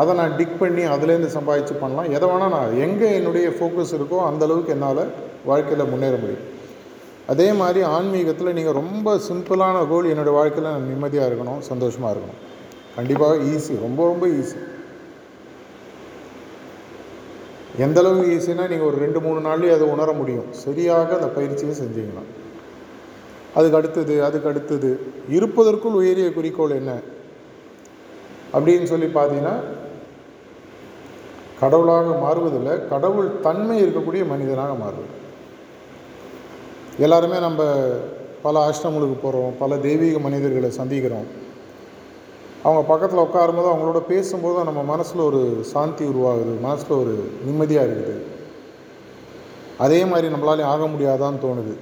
அதை நான் டிக் பண்ணி அதுலேருந்து சம்பாதிச்சு பண்ணலாம். எதை வேணால் நான் எங்கே என்னுடைய ஃபோக்கஸ் இருக்கோ அந்த அளவுக்கு என்னால் வாழ்க்கையில் முன்னேற முடியும். அதே மாதிரி ஆன்மீகத்தில் நீங்கள் ரொம்ப சிம்பிளான கோல் என்னோடய வாழ்க்கையில் நான் நிம்மதியாக இருக்கணும் சந்தோஷமாக இருக்கணும். கண்டிப்பாக ஈஸி ரொம்ப ரொம்ப ஈஸி எந்தளவுக்கு ஈஸினா நீங்கள் ஒரு ரெண்டு மூணு நாள்லேயே அதை உணர முடியும். சரியாக அந்த பயிற்சியை செஞ்சீங்கன்னா. அதுக்கு அடுத்தது அதுக்கு அடுத்தது. இருப்பதற்குள் உயரிய குறிக்கோள் என்ன? அப்படின்னு சொல்லி பார்த்தீங்கன்னா கடவுளாக மாறுவதில்லை. கடவுள் தன்மை இருக்கக்கூடிய மனிதனாக மாறுவது. எல்லாருமே நம்ம பல ஆசிரமங்களுக்கு போகிறோம் பல தெய்வீக மனிதர்களை சந்திக்கிறோம். அவங்க பக்கத்தில் உட்காரும்போது அவங்களோட பேசும்போது நம்ம மனசில் ஒரு சாந்தி உருவாகுது மனசில் ஒரு நிம்மதியாக இருக்குது. அதே மாதிரி நம்மளாலே ஆக முடியாதான்னு தோணுது.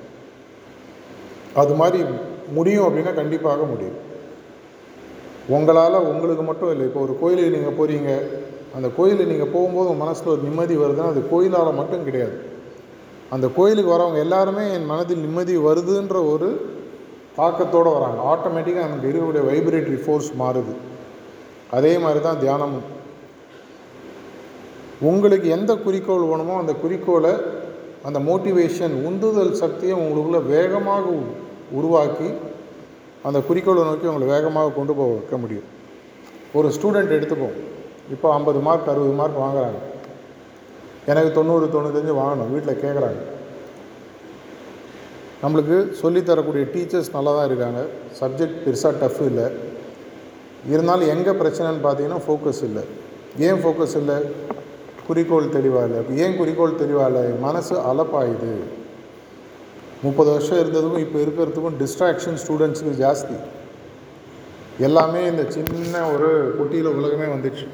அது மாதிரி முடியும் அப்படின்னா கண்டிப்பாக முடியும். உங்களால் உங்களுக்கு மட்டும் இல்லை இப்போ ஒரு கோயிலுக்கு நீங்கள் போகிறீங்க அந்த கோயிலில் நீங்கள் போகும்போது உங்கள் மனசில் ஒரு நிம்மதி வருதுன்னா அது கோயிலால் மட்டும் கிடையாது. அந்த கோயிலுக்கு வரவங்க எல்லாருமே என் மனதில் நிம்மதி வருதுன்ற ஒரு தாக்கத்தோடு வராங்க. ஆட்டோமேட்டிக்காக எனக்கு இருக்கக்கூடிய வைப்ரேட்டரி ஃபோர்ஸ் மாறுது. அதே மாதிரி தான் தியானமும். உங்களுக்கு எந்த குறிக்கோள் வேணுமோ அந்த குறிக்கோளை அந்த மோட்டிவேஷன் உந்துதல் சக்தியை உங்களுக்குள்ள வேகமாக உருவாக்கி அந்த குறிக்கோளை நோக்கி உங்களை வேகமாக கொண்டு போக வைக்க முடியும். ஒரு ஸ்டூடெண்ட் எடுத்துப்போம் இப்போ ஐம்பது மார்க் அறுபது மார்க் வாங்குறாங்க. எனக்கு தொண்ணூறு தொண்ணூத்தஞ்சு வாங்கணும். வீட்டில் கேட்குறாங்க நம்மளுக்கு சொல்லித் தரக்கூடிய டீச்சர்ஸ் நல்லா தான் இருக்காங்க. சப்ஜெக்ட் பெருசாக டஃப் இல்லை. இருந்தாலும் எங்கே பிரச்சனைன்னு பார்த்தீங்கன்னா ஃபோக்கஸ் இல்லை. ஏன் ஃபோக்கஸ் இல்லை? குறிக்கோள் தெளிவாக இல்லை ஏன் குறிக்கோள் தெளிவாக இல்லை மனசு அலப்பாயுது. முப்பது வருஷம் இருந்ததுக்கும் இப்போ இருக்கிறதுக்கும் டிஸ்ட்ராக்ஷன் ஸ்டூடெண்ட்ஸுக்கு ஜாஸ்தி. எல்லாமே இந்த சின்ன ஒரு குட்டியில் உலகமே வந்துடுச்சு.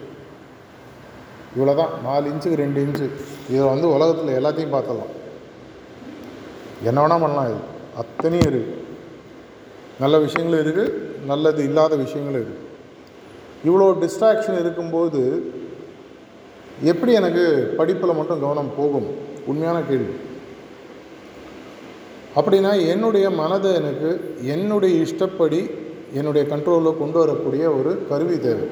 இவ்வளோ தான் நாலு இன்ச்சுக்கு ரெண்டு இன்ச்சு இதில் வந்து உலகத்தில் எல்லாத்தையும் பார்த்துடலாம். என்ன வேணால் பண்ணலாம் இது. அத்தனையும் இருக்குது நல்ல விஷயங்களும் இருக்குது நல்லது இல்லாத விஷயங்களும் இருக்குது இவ்வளோ டிஸ்ட்ராக்ஷன் இருக்கும்போது எப்படி எனக்கு படிப்பில் மட்டும் கவனம் போகும்? உண்மையான கேள்வி. அப்படின்னா என்னுடைய மனதை எனக்கு என்னுடைய இஷ்டப்படி என்னுடைய கண்ட்ரோலில் கொண்டு வரக்கூடிய ஒரு கருவி தேவை.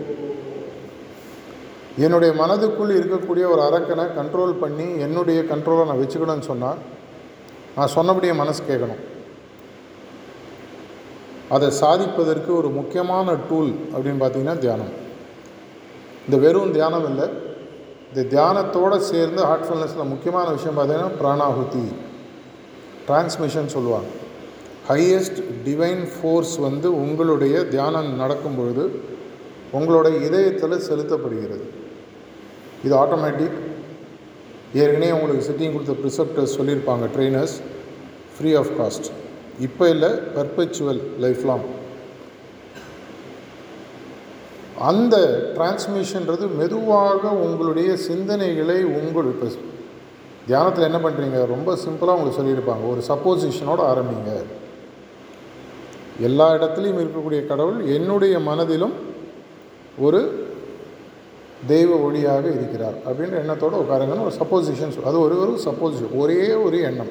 என்னுடைய மனதுக்குள் இருக்கக்கூடிய ஒரு அரக்கனை கண்ட்ரோல் பண்ணி என்னுடைய கண்ட்ரோலை நான் வச்சுக்கணும்னு சொன்னால் நான் சொன்னபடியே மனசு கேட்கணும். அதை சாதிப்பதற்கு ஒரு முக்கியமான டூல் அப்படின்னு பார்த்தீங்கன்னா தியானம். இந்த வெறும் தியானம் இல்லை. இந்த தியானத்தோடு சேர்ந்து ஹார்ட்ஃபுல்னஸில் முக்கியமான விஷயம் பார்த்தீங்கன்னா பிராணாகுதி. டிரான்ஸ்மிஷன் சொல்லுவாங்க. ஹையஸ்ட் டிவைன் ஃபோர்ஸ் வந்து உங்களுடைய தியானம் நடக்கும் பொழுது உங்களுடைய இதயத்தில் செலுத்தப்படுகிறது. இது ஆட்டோமேட்டிக் ஏற்கனவே உங்களுக்கு சிட்டிங் கொடுத்த ப்ரிசெப்டர்ஸ் சொல்லியிருப்பாங்க ட்ரெயினர்ஸ் ஃப்ரீ ஆஃப் காஸ்ட் இப்போ இல்லை பர்பச்சுவல் லைஃப் லாங் அந்த டிரான்ஸ்மிஷன்றது மெதுவாக உங்களுடைய சிந்தனைகளை உங்கள் இப்போ தியானத்தில் என்ன பண்ணுறீங்க ரொம்ப சிம்பிளாக உங்களுக்கு சொல்லியிருப்பாங்க. ஒரு சப்போசிஷனோடு ஆரம்பிங்க. எல்லா இடத்துலையும் இருக்கக்கூடிய கடவுள் என்னுடைய மனதிலும் ஒரு தெய்வ ஒளியாக இருக்கிறார் அப்படின்ற எண்ணத்தோடு உட்காருங்கன்னு ஒரு சப்போசிஷன் அது ஒரு ஒரு சப்போசிஷன் ஒரே ஒரு எண்ணம்.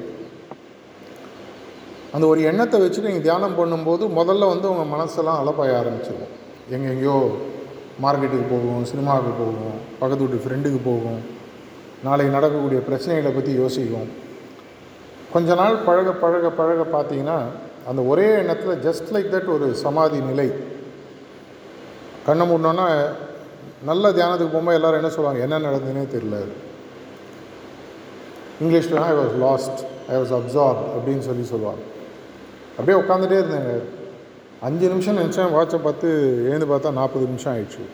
அந்த ஒரு எண்ணத்தை வச்சு நீங்கள் தியானம் பண்ணும்போது முதல்ல வந்து உங்கள் மனசெல்லாம் அலப்பாய ஆரம்பிச்சிடும் எங்கெங்கேயோ மார்க்கெட்டுக்கு போகும் சினிமாவுக்கு போகும் பக்கத்து வீட்டு ஃப்ரெண்டுக்கு போகும் நாளைக்கு நடக்கக்கூடிய பிரச்சனைகளை பற்றி யோசிக்கும் கொஞ்ச நாள் பழக பழக பழக பார்த்தீங்கன்னா அந்த ஒரே எண்ணத்தில் ஜஸ்ட் லைக் தட் ஒரு சமாதி நிலை கண்ணை மூடனோன்னா நல்ல தியானத்துக்கு போகும்போது எல்லோரும் என்ன சொல்லுவாங்க? என்ன நடந்ததுன்னே தெரியல. இங்கிலீஷில் I was lost I was absorb அப்படின்னு சொல்லி சொல்லுவாங்க. அப்படியே உட்காந்துட்டே இருந்தேங்க. அஞ்சு நிமிஷம் நினச்சேன் வாட்சை பார்த்து எழுந்து பார்த்தா நாற்பது நிமிஷம் ஆயிடுச்சு.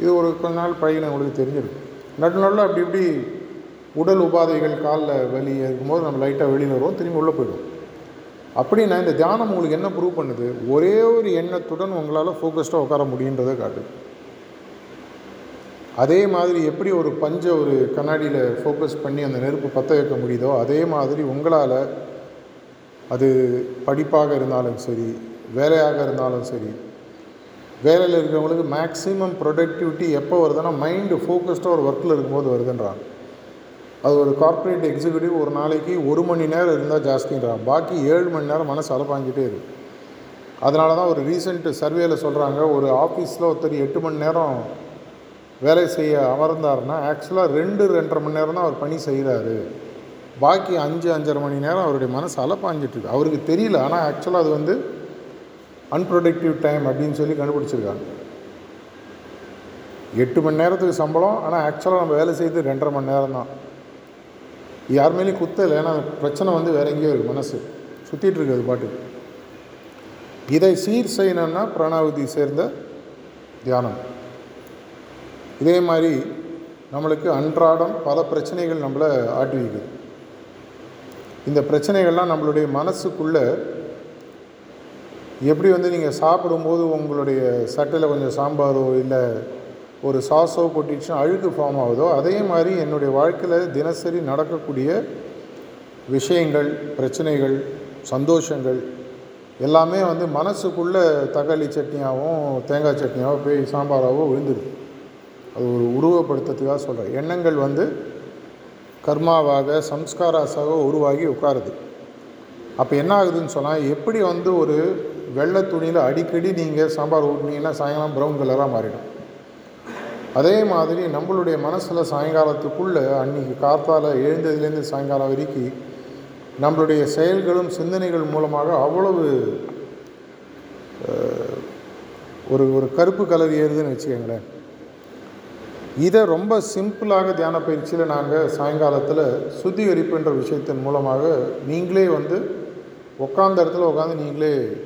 இது ஒரு கொஞ்ச நாள் பழகின உங்களுக்கு தெரிஞ்சிடும் நடு நடுவில் அப்படி இப்படி உடல் உபாதைகள் காலில் வலி இருக்கும்போது நம்ம லைட்டாக வெளியில் வருவோம் திரும்பி உள்ளே போயிடும் அப்படின்னா இந்த தியானம் உங்களுக்கு என்ன ப்ரூவ் பண்ணுது? ஒரே ஒரு எண்ணத்துடன் உங்களால் ஃபோக்கஸ்டாக உட்கார முடியுன்றதை காட்டு. அதே மாதிரி எப்படி ஒரு பஞ்சை ஒரு கண்ணாடியில் ஃபோக்கஸ் பண்ணி அந்த நெருப்பு பற்ற வைக்க முடியுதோ அதே மாதிரி உங்களால் அது படிப்பாக இருந்தாலும் சரி வேலையாக இருந்தாலும் சரி வேலையில் இருக்கிறவங்களுக்கு மேக்ஸிமம் ப்ரொடக்டிவிட்டி எப்போ வருதுன்னா மைண்டு ஃபோக்கஸ்டாக ஒரு ஒர்க்கில் இருக்கும்போது வருதுன்றாங்க. அது ஒரு கார்ப்பரேட் எக்ஸிக்யூட்டிவ் ஒரு நாளைக்கு ஒரு மணி நேரம் இருந்தால் ஜாஸ்தின்றாங்க பாக்கி ஏழு மணி நேரம் மனசு அலப்பாஞ்சிட்டே இருக்கு. அதனால தான் ஒரு ரீசெண்ட் சர்வேல சொல்கிறாங்க ஒரு ஆஃபீஸில் ஒருத்தர் எட்டு மணி நேரம் வேலை செய்ய அமர்ந்தாருன்னா ஆக்சுவலாக ரெண்டு ரெண்டரை மணி நேரம் தான் அவர் பணி செய்கிறாரு பாக்கி அஞ்சு அஞ்சரை மணி நேரம் அவருடைய மனசு அலப்பாஞ்சிட்டு அவருக்கு தெரியல ஆனால் ஆக்சுவலாக அது வந்து அன்ப்ரொடக்டிவ் டைம் அப்படின்னு சொல்லி கண்டுபிடிச்சிருக்காங்க. எட்டு மணி நேரத்துக்கு சம்பளம் ஆனால் ஆக்சுவலாக நம்ம வேலை செய்து ரெண்டரை மணி நேரம் தான் யார் மேலேயும் குத்தலை ஏன்னா பிரச்சனை வந்து வேற எங்கேயோ இருக்குது மனசு. சுற்றிட்டு இருக்குது பாட்டு இதை சீர் செய்யணும்னா பிராணாவதி சேர்ந்த தியானம். இதே மாதிரி நம்மளுக்கு அன்றாடம் பல பிரச்சனைகள் நம்மளை ஆட்டி வைக்குது. இந்த பிரச்சனைகள்லாம் நம்மளுடைய மனசுக்குள்ளே எப்படி வந்து நீங்கள் சாப்பிடும்போது உங்களுடைய சட்டையில் கொஞ்சம் சாம்பாரோ இல்லை ஒரு சாஸோ கொட்டிச்சுன்னா அழுக்கு ஃபார்ம் ஆகுதோ அதே மாதிரி என்னுடைய வாழ்க்கையில் தினசரி நடக்கக்கூடிய விஷயங்கள் பிரச்சனைகள் சந்தோஷங்கள் எல்லாமே வந்து மனசுக்குள்ளே தக்காளி சட்னியாகவும் தேங்காய் சட்னியாகவும் போய் சாம்பாராகவோ விழுந்துது அது ஒரு உருவப்படுத்துறதுக்காக சொல்கிறேன் எண்ணங்கள் வந்து கர்மாவாக சம்ஸ்காராசாக உருவாகி உட்காருது. அப்போ என்ன ஆகுதுன்னு சொன்னால் எப்படி வந்து ஒரு வெள்ளை துணியில் அடிக்கடி நீங்கள் சாம்பார் ஊட்டினீங்கன்னா சாயங்காலம் ப்ரௌன் கலராக மாறிடும். அதே மாதிரி நம்மளுடைய மனசில் சாயங்காலத்துக்குள்ளே அன்றைக்கி காத்தால் எழுந்ததுலேருந்து சாயங்காலம் வரைக்கும் நம்மளுடைய செயல்களும் சிந்தனைகள் மூலமாக அவ்வளவு ஒரு ஒரு கருப்பு கலர் ஏறுதுன்னு வச்சுக்கோங்களேன். இதை ரொம்ப சிம்பிளாக தியான பயிற்சியில் நாங்கள் சாயங்காலத்தில் சுத்திகரிப்புன்ற விஷயத்தின் மூலமாக நீங்களே வந்து உட்காந்த இடத்துல உட்காந்து நீங்களே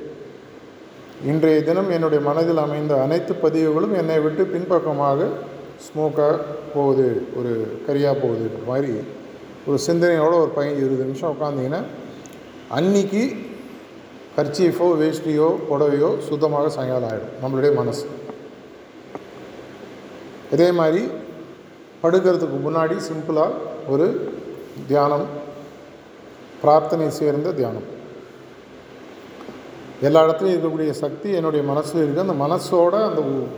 இன்றைய தினம் என்னுடைய மனதில் அமைந்த அனைத்து பதிவுகளும் என்னை விட்டு பின்பக்கமாக ஸ்மோக்காக போகுது. ஒரு கரியாக போகுது மாதிரி. ஒரு சிந்தனையோடு ஒரு பதினஞ்சு இருபது நிமிஷம் உட்காந்திங்கன்னா அன்னைக்கு கர்ச்சீஃபோ வேஷ்டியோ புடவையோ சுத்தமாக சாயங்காலம் ஆகிடும் நம்மளுடைய மனசு. இதே மாதிரி படுக்கிறதுக்கு முன்னாடி சிம்பிளாக ஒரு தியானம் பிரார்த்தனை சேர்ந்த தியானம். எல்லா இடத்துலையும் இருக்கக்கூடிய சக்தி என்னுடைய மனசில் இருக்குது அந்த மனசோட அந்த உ-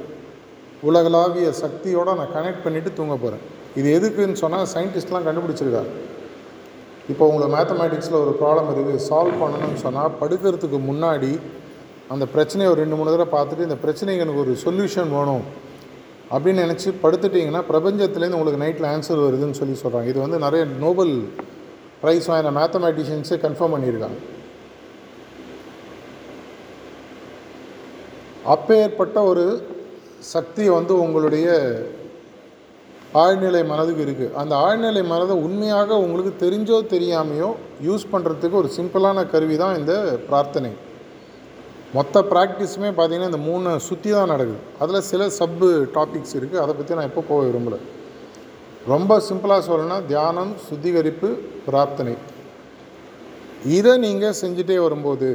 உலகளாவிய சக்தியோடு நான் கனெக்ட் பண்ணிவிட்டு தூங்க போகிறேன் இது எதுக்குன்னு சொன்னால் சயின்டிஸ்ட்லாம் கண்டுபிடிச்சிருக்காரு. இப்போ உங்களை மேத்தமேட்டிக்ஸில் ஒரு ப்ராப்ளம் இருக்குது சால்வ் பண்ணணும்னு சொன்னால் படுக்கிறதுக்கு முன்னாடி அந்த பிரச்சனையை ஒரு ரெண்டு மூணு தடவை பார்த்துட்டு இந்த பிரச்சனைக்கு எனக்கு ஒரு சொல்யூஷன் வேணும் அப்படின்னு நினச்சி படுத்துட்டிங்கன்னா பிரபஞ்சத்துலேருந்து உங்களுக்கு நைட்டில் ஆன்சர் வருதுன்னு சொல்லி சொல்கிறாங்க இது வந்து நிறைய நோபல் ப்ரைஸ் வாங்கின மேத்தமேட்டிஷியன்ஸே கன்ஃபார்ம் பண்ணியிருக்காங்க. அப்பேற்பட்ட ஒரு சக்தி வந்து உங்களுடைய ஆழ்நிலை மனதுக்கு இருக்குது அந்த ஆழ்நிலை மனதை உண்மையாக உங்களுக்கு தெரிஞ்சோ தெரியாமையோ யூஸ் பண்ணுறதுக்கு ஒரு சிம்பிளான கருவி தான் இந்த பிரார்த்தனை. மொத்த ப்ராக்டிஸுமே பார்த்திங்கன்னா இந்த மூணு சுற்றி தான் நடக்குது. அதில் சில சப்பு டாபிக்ஸ் இருக்குது அதை பற்றி நான் எப்போ போக விரும்பலை. ரொம்ப சிம்பிளாக சொல்லணும்னா தியானம் சுத்திகரிப்பு பிரார்த்தனை. இதை நீங்கள் செஞ்சுட்டே வரும்போது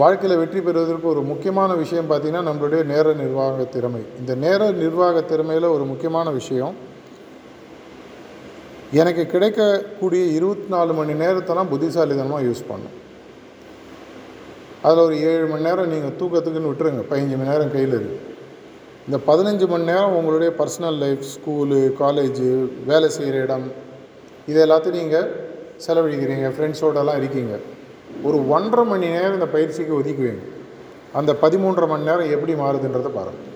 வாழ்க்கையில் வெற்றி பெறுவதற்கு ஒரு முக்கியமான விஷயம் பார்த்திங்கன்னா நம்மளுடைய நேர நிர்வாக திறமை. இந்த நேர நிர்வாக திறமையில் ஒரு முக்கியமான விஷயம் எனக்கு கிடைக்கக்கூடிய இருபத்தி நாலு மணி நேரத்தெல்லாம் புத்திசாலிதனமாக யூஸ் பண்ணும் அதில் ஒரு ஏழு மணி நேரம் நீங்கள் தூக்கத்துக்குன்னு விட்டுருங்க பதினஞ்சு மணி நேரம் கையில் இருக்குது இந்த பதினஞ்சு மணி நேரம் உங்களுடைய பர்சனல் லைஃப் ஸ்கூலு காலேஜு வேலை செய்கிற இடம் இது எல்லாத்தையும் நீங்கள் செலவழிக்கிறீங்க ஃப்ரெண்ட்ஸோடலாம் இருக்கீங்க. ஒரு ஒன்றரை மணி நேரம் இந்த பயிற்சிக்கு ஒதுக்குவீங்க அந்த பதிமூன்றரை மணி நேரம் எப்படி மாறுதுன்றதை பாருங்கள்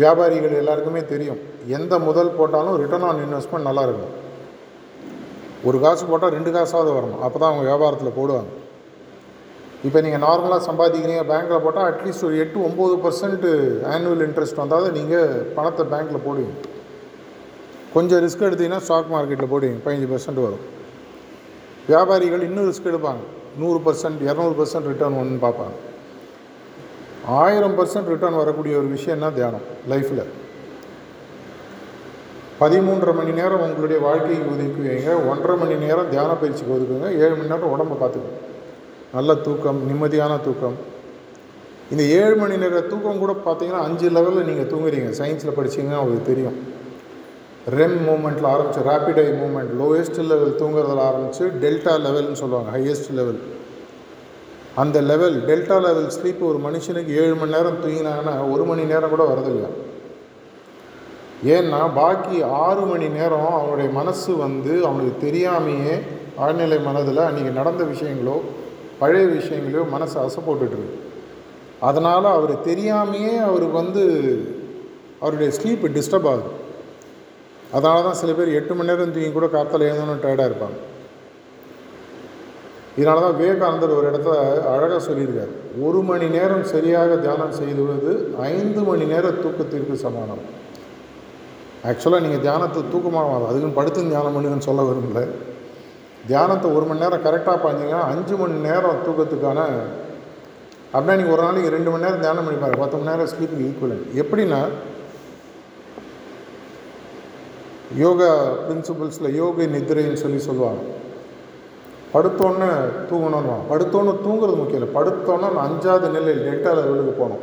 வியாபாரிகள் எல்லாருக்குமே தெரியும். எந்த முதல் போட்டாலும் ரிட்டர்ன் ஆன் இன்வெஸ்ட்மெண்ட் நல்லா இருக்கும். ஒரு காசு போட்டால் ரெண்டு காசாவது வரணும். அப்போ தான் அவங்க வியாபாரத்தில் போடுவாங்க. இப்போ நீங்கள் நார்மலாக சம்பாதிக்கிறீங்க பேங்க்கில் போட்டால் அட்லீஸ்ட் ஒரு எட்டு ஒம்பது பர்சன்ட்டு ஆனுவல் இன்ட்ரெஸ்ட் வந்தால் தான் நீங்கள் பணத்தை பேங்க்கில் போடுவீங்க. கொஞ்சம் ரிஸ்க் எடுத்தீங்கன்னா ஸ்டாக் மார்க்கெட்டில் போடுவீங்க. பதினஞ்சு பர்சன்ட் வரும். வியாபாரிகள் இன்னும் ரிஸ்க் எடுப்பாங்க. நூறு பர்சன்ட் இரநூறு பர்சன்ட் ரிட்டர்ன் ஒன்று பார்ப்பாங்க. ஆயிரம் பர்சன்ட் ரிட்டர்ன் வரக்கூடிய ஒரு விஷயம்னா தியானம் லைஃப்பில் பதிமூன்றரை மணி நேரம் உங்களுடைய வாழ்க்கையை ஒதுக்கி வைங்க ஒன்றரை மணி நேரம் தியான பயிற்சிக்கு ஒதுக்குங்க. ஏழு மணி நேரம் உடம்பை பார்த்துக்கோங்க நல்ல தூக்கம் நிம்மதியான தூக்கம். இந்த ஏழு மணி நேர தூக்கம் கூட பார்த்தீங்கன்னா அஞ்சு லெவலில் நீங்கள் தூங்குறீங்க. சயின்ஸில் படிச்சீங்கன்னா உங்களுக்கு தெரியும். ரெம் மூமெண்ட்டில் ஆரம்பித்து rapid eye movement lowest level தூங்குறதுல ஆரம்பித்து டெல்டா லெவல்னு சொல்லுவாங்க ஹையஸ்ட் லெவல் அந்த லெவல் டெல்டா லெவல் ஸ்லீப் ஒரு மனுஷனுக்கு ஏழு மணி நேரம் தூங்கினாங்கன்னா ஒரு மணி நேரம் கூட வரதில்லை ஏன்னா பாக்கி ஆறு மணி நேரம் அவனுடைய மனசு வந்து அவனுக்கு தெரியாமையே ஆழ்நிலை மனதில் அன்றைக்கி நடந்த விஷயங்களோ பழைய விஷயங்களோ மனசு அசை அதனால் அவர் தெரியாமையே அவருக்கு வந்து அவருடைய ஸ்லீப் டிஸ்டர்ப் ஆகுது. அதனால தான் சில பேர் எட்டு மணி நேரம் தூங்கி கூட காத்தால் எழுந்தோன்னு டயர்டாக இருப்பாங்க. இதனால தான் விவேகானந்தர் ஒரு இடத்துல அழகாக சொல்லியிருக்கார். ஒரு மணி நேரம் சரியாக தியானம் செய்துவது ஐந்து மணி நேர தூக்கத்திற்கு சமானம். ஆக்சுவலாக நீங்கள் தியானத்தை தூக்கமாக அதுக்குன்னு படுத்து தியானம் பண்ணுங்கன்னு சொல்ல விரும்பல. தியானத்தை ஒரு மணி நேரம் கரெக்டாக பாஞ்சிங்கன்னா அஞ்சு மணி நேரம் தூக்கத்துக்கான அப்படின்னா நீங்கள் ஒரு நாளைக்கு ரெண்டு மணி நேரம் தியானம் பண்ணி பத்து மணி நேரம் ஸ்லீப்புக்கு ஈக்குவலன் எப்படின்னா யோகா பிரின்சிபல்ஸில் யோக நிதிரைன்னு சொல்லி சொல்லுவாங்க. படுத்தோன்னே தூங்கணும்னு படுத்தோன்னு தூங்குறது முக்கியம் இல்லை. படுத்தோன்னே நான் அஞ்சாவது நிலையில் டெல்டா லெவலுக்கு போகணும்.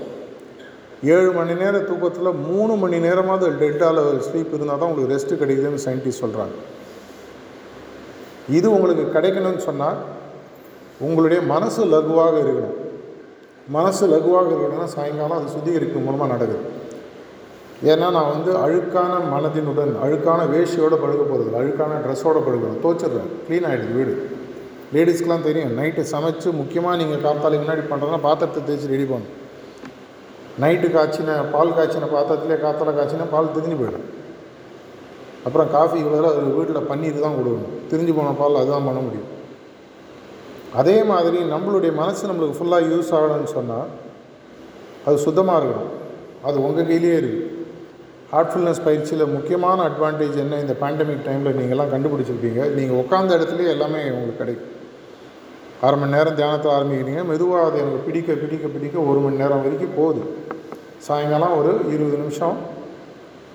ஏழு மணி நேர தூக்கத்தில் மூணு மணி நேரமாவது டெல்டா லெவல் ஸ்லீப் இருந்தால் தான் உங்களுக்கு ரெஸ்ட்டு கிடைக்குதுன்னு சயின்டிஸ்ட் சொல்கிறாங்க இது உங்களுக்கு கிடைக்கணும்னு சொன்னால் உங்களுடைய மனசு லகுவாக இருக்கணும். மனசு லகுவாக இருக்கணும்னா சாயங்காலம் அது சுத்திகரிக்கும் மூலமாக நடக்குது. ஏன்னா நான் வந்து அழுக்கான மனதினுடன் அழுக்கான வேஷ்டியோடு படுக்க போகிறது அழுக்கான ட்ரெஸ்ஸோடு படுக்கிறேன் துவச்சிடுறேன் க்ளீன் ஆகிடுது வீடு. லேடிஸ்க்கெலாம் தெரியும். நைட்டு சமைச்சு முக்கியமாக நீங்கள் காத்தாலுக்கு முன்னாடி பண்ணுறதுனா பாத்திரத்தை தேய்ச்சி ரெடி பண்ணணும். நைட்டு காய்ச்சின பால் காய்ச்சின பாத்திரத்துலேயே காத்தால காய்ச்சினா பால் திரிஞ்சு போயிடும். அப்புறம் காஃபிக்கு பதிலாக அது வீட்டில் பன்னீர் தான் கொடுக்கணும். திரிஞ்சு போன பால் அதுதான் பண்ண முடியும். அதே மாதிரி நம்மளுடைய மனசு நம்மளுக்கு ஃபுல்லாக யூஸ் ஆகணும்னு சொன்னால் அது சுத்தமாக இருக்கணும். அது உங்கள் கையிலேயே இருக்குது ஹார்ட்ஃபுல்னஸ் பயிற்சியில் முக்கியமான அட்வான்டேஜ் என்ன? இந்த பேண்டமிக் டைமில் நீங்கள்லாம் கண்டுபிடிச்சிருப்பீங்க. நீங்கள் உட்காந்த இடத்துலையே எல்லாமே உங்களுக்கு கிடைக்கும். அரை மணி நேரம் தியானத்தை ஆரம்பிக்கிறீங்க. மெதுவாக அது எனக்கு பிடிக்க பிடிக்க பிடிக்க ஒரு மணி நேரம் வரைக்கும் போகுது. சாயங்காலம் ஒரு இருபது நிமிஷம்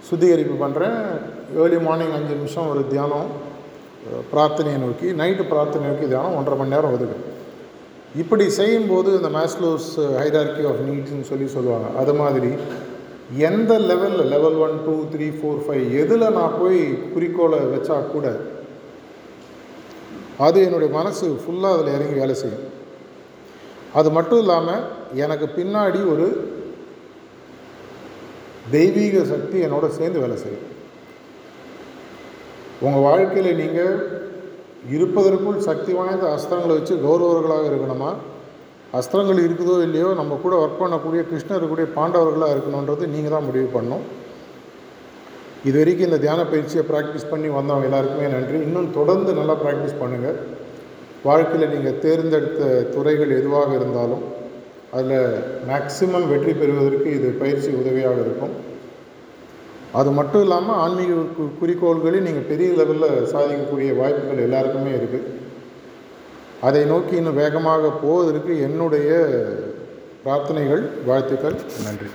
சுத்திகரிப்பு பண்ணுறேன் ஏர்லி மார்னிங் அஞ்சு நிமிஷம் ஒரு தியானம் பிரார்த்தனையை நோக்கி நைட்டு பிரார்த்தனை நோக்கி தியானம் ஒன்றரை மணி நேரம் ஒதுக்கு இப்படி செய்யும்போது இந்த மேஸ்லோஸ் ஹைரார்கி ஆஃப் நீட்ஸ்னு சொல்லி சொல்லுவாங்க. அது மாதிரி எந்த லெவலில் level one two three four five எதில் நான் போய் குறிக்கோளை வச்சா கூட அது என்னுடைய மனசு ஃபுல்லாக அதில் இறங்கி வேலை செய்யும். அது மட்டும் இல்லாமல் எனக்கு பின்னாடி ஒரு தெய்வீக சக்தி என்னோட சேர்ந்து வேலை செய்யும். உங்கள் வாழ்க்கையில் நீங்கள் இருப்பதற்குள் சக்தி வாய்ந்த அஸ்திரங்களை வச்சு கௌரவர்களாக இருக்கணுமா? அஸ்திரங்கள் இருக்குதோ இல்லையோ நம்ம கூட ஒர்க் பண்ணக்கூடிய கிருஷ்ணருக்குடைய பாண்டவர்களாக இருக்கணுன்றது நீங்கள் தான் முடிவு பண்ணணும். இது வரைக்கும் இந்த தியான பயிற்சியை ப்ராக்டிஸ் பண்ணி வந்தவங்க எல்லாருக்குமே நன்றி. இன்னும் தொடர்ந்து நல்லா ப்ராக்டிஸ் பண்ணுங்கள் வாழ்க்கையில் நீங்கள் தேர்ந்தெடுத்த துறைகள் எதுவாக இருந்தாலும் அதில் மேக்சிமம் வெற்றி பெறுவதற்கு இது பயிற்சி உதவியாக இருக்கும். அது மட்டும் இல்லாமல் ஆன்மீக கு- நீங்கள் பெரிய லெவலில் சாதிக்கக்கூடிய வாய்ப்புகள் எல்லாருக்குமே இருக்குது அதை நோக்கி இன்னும் வேகமாக போவதற்கு என்னுடைய பிரார்த்தனைகள் வாழ்த்துக்கள் நன்றி.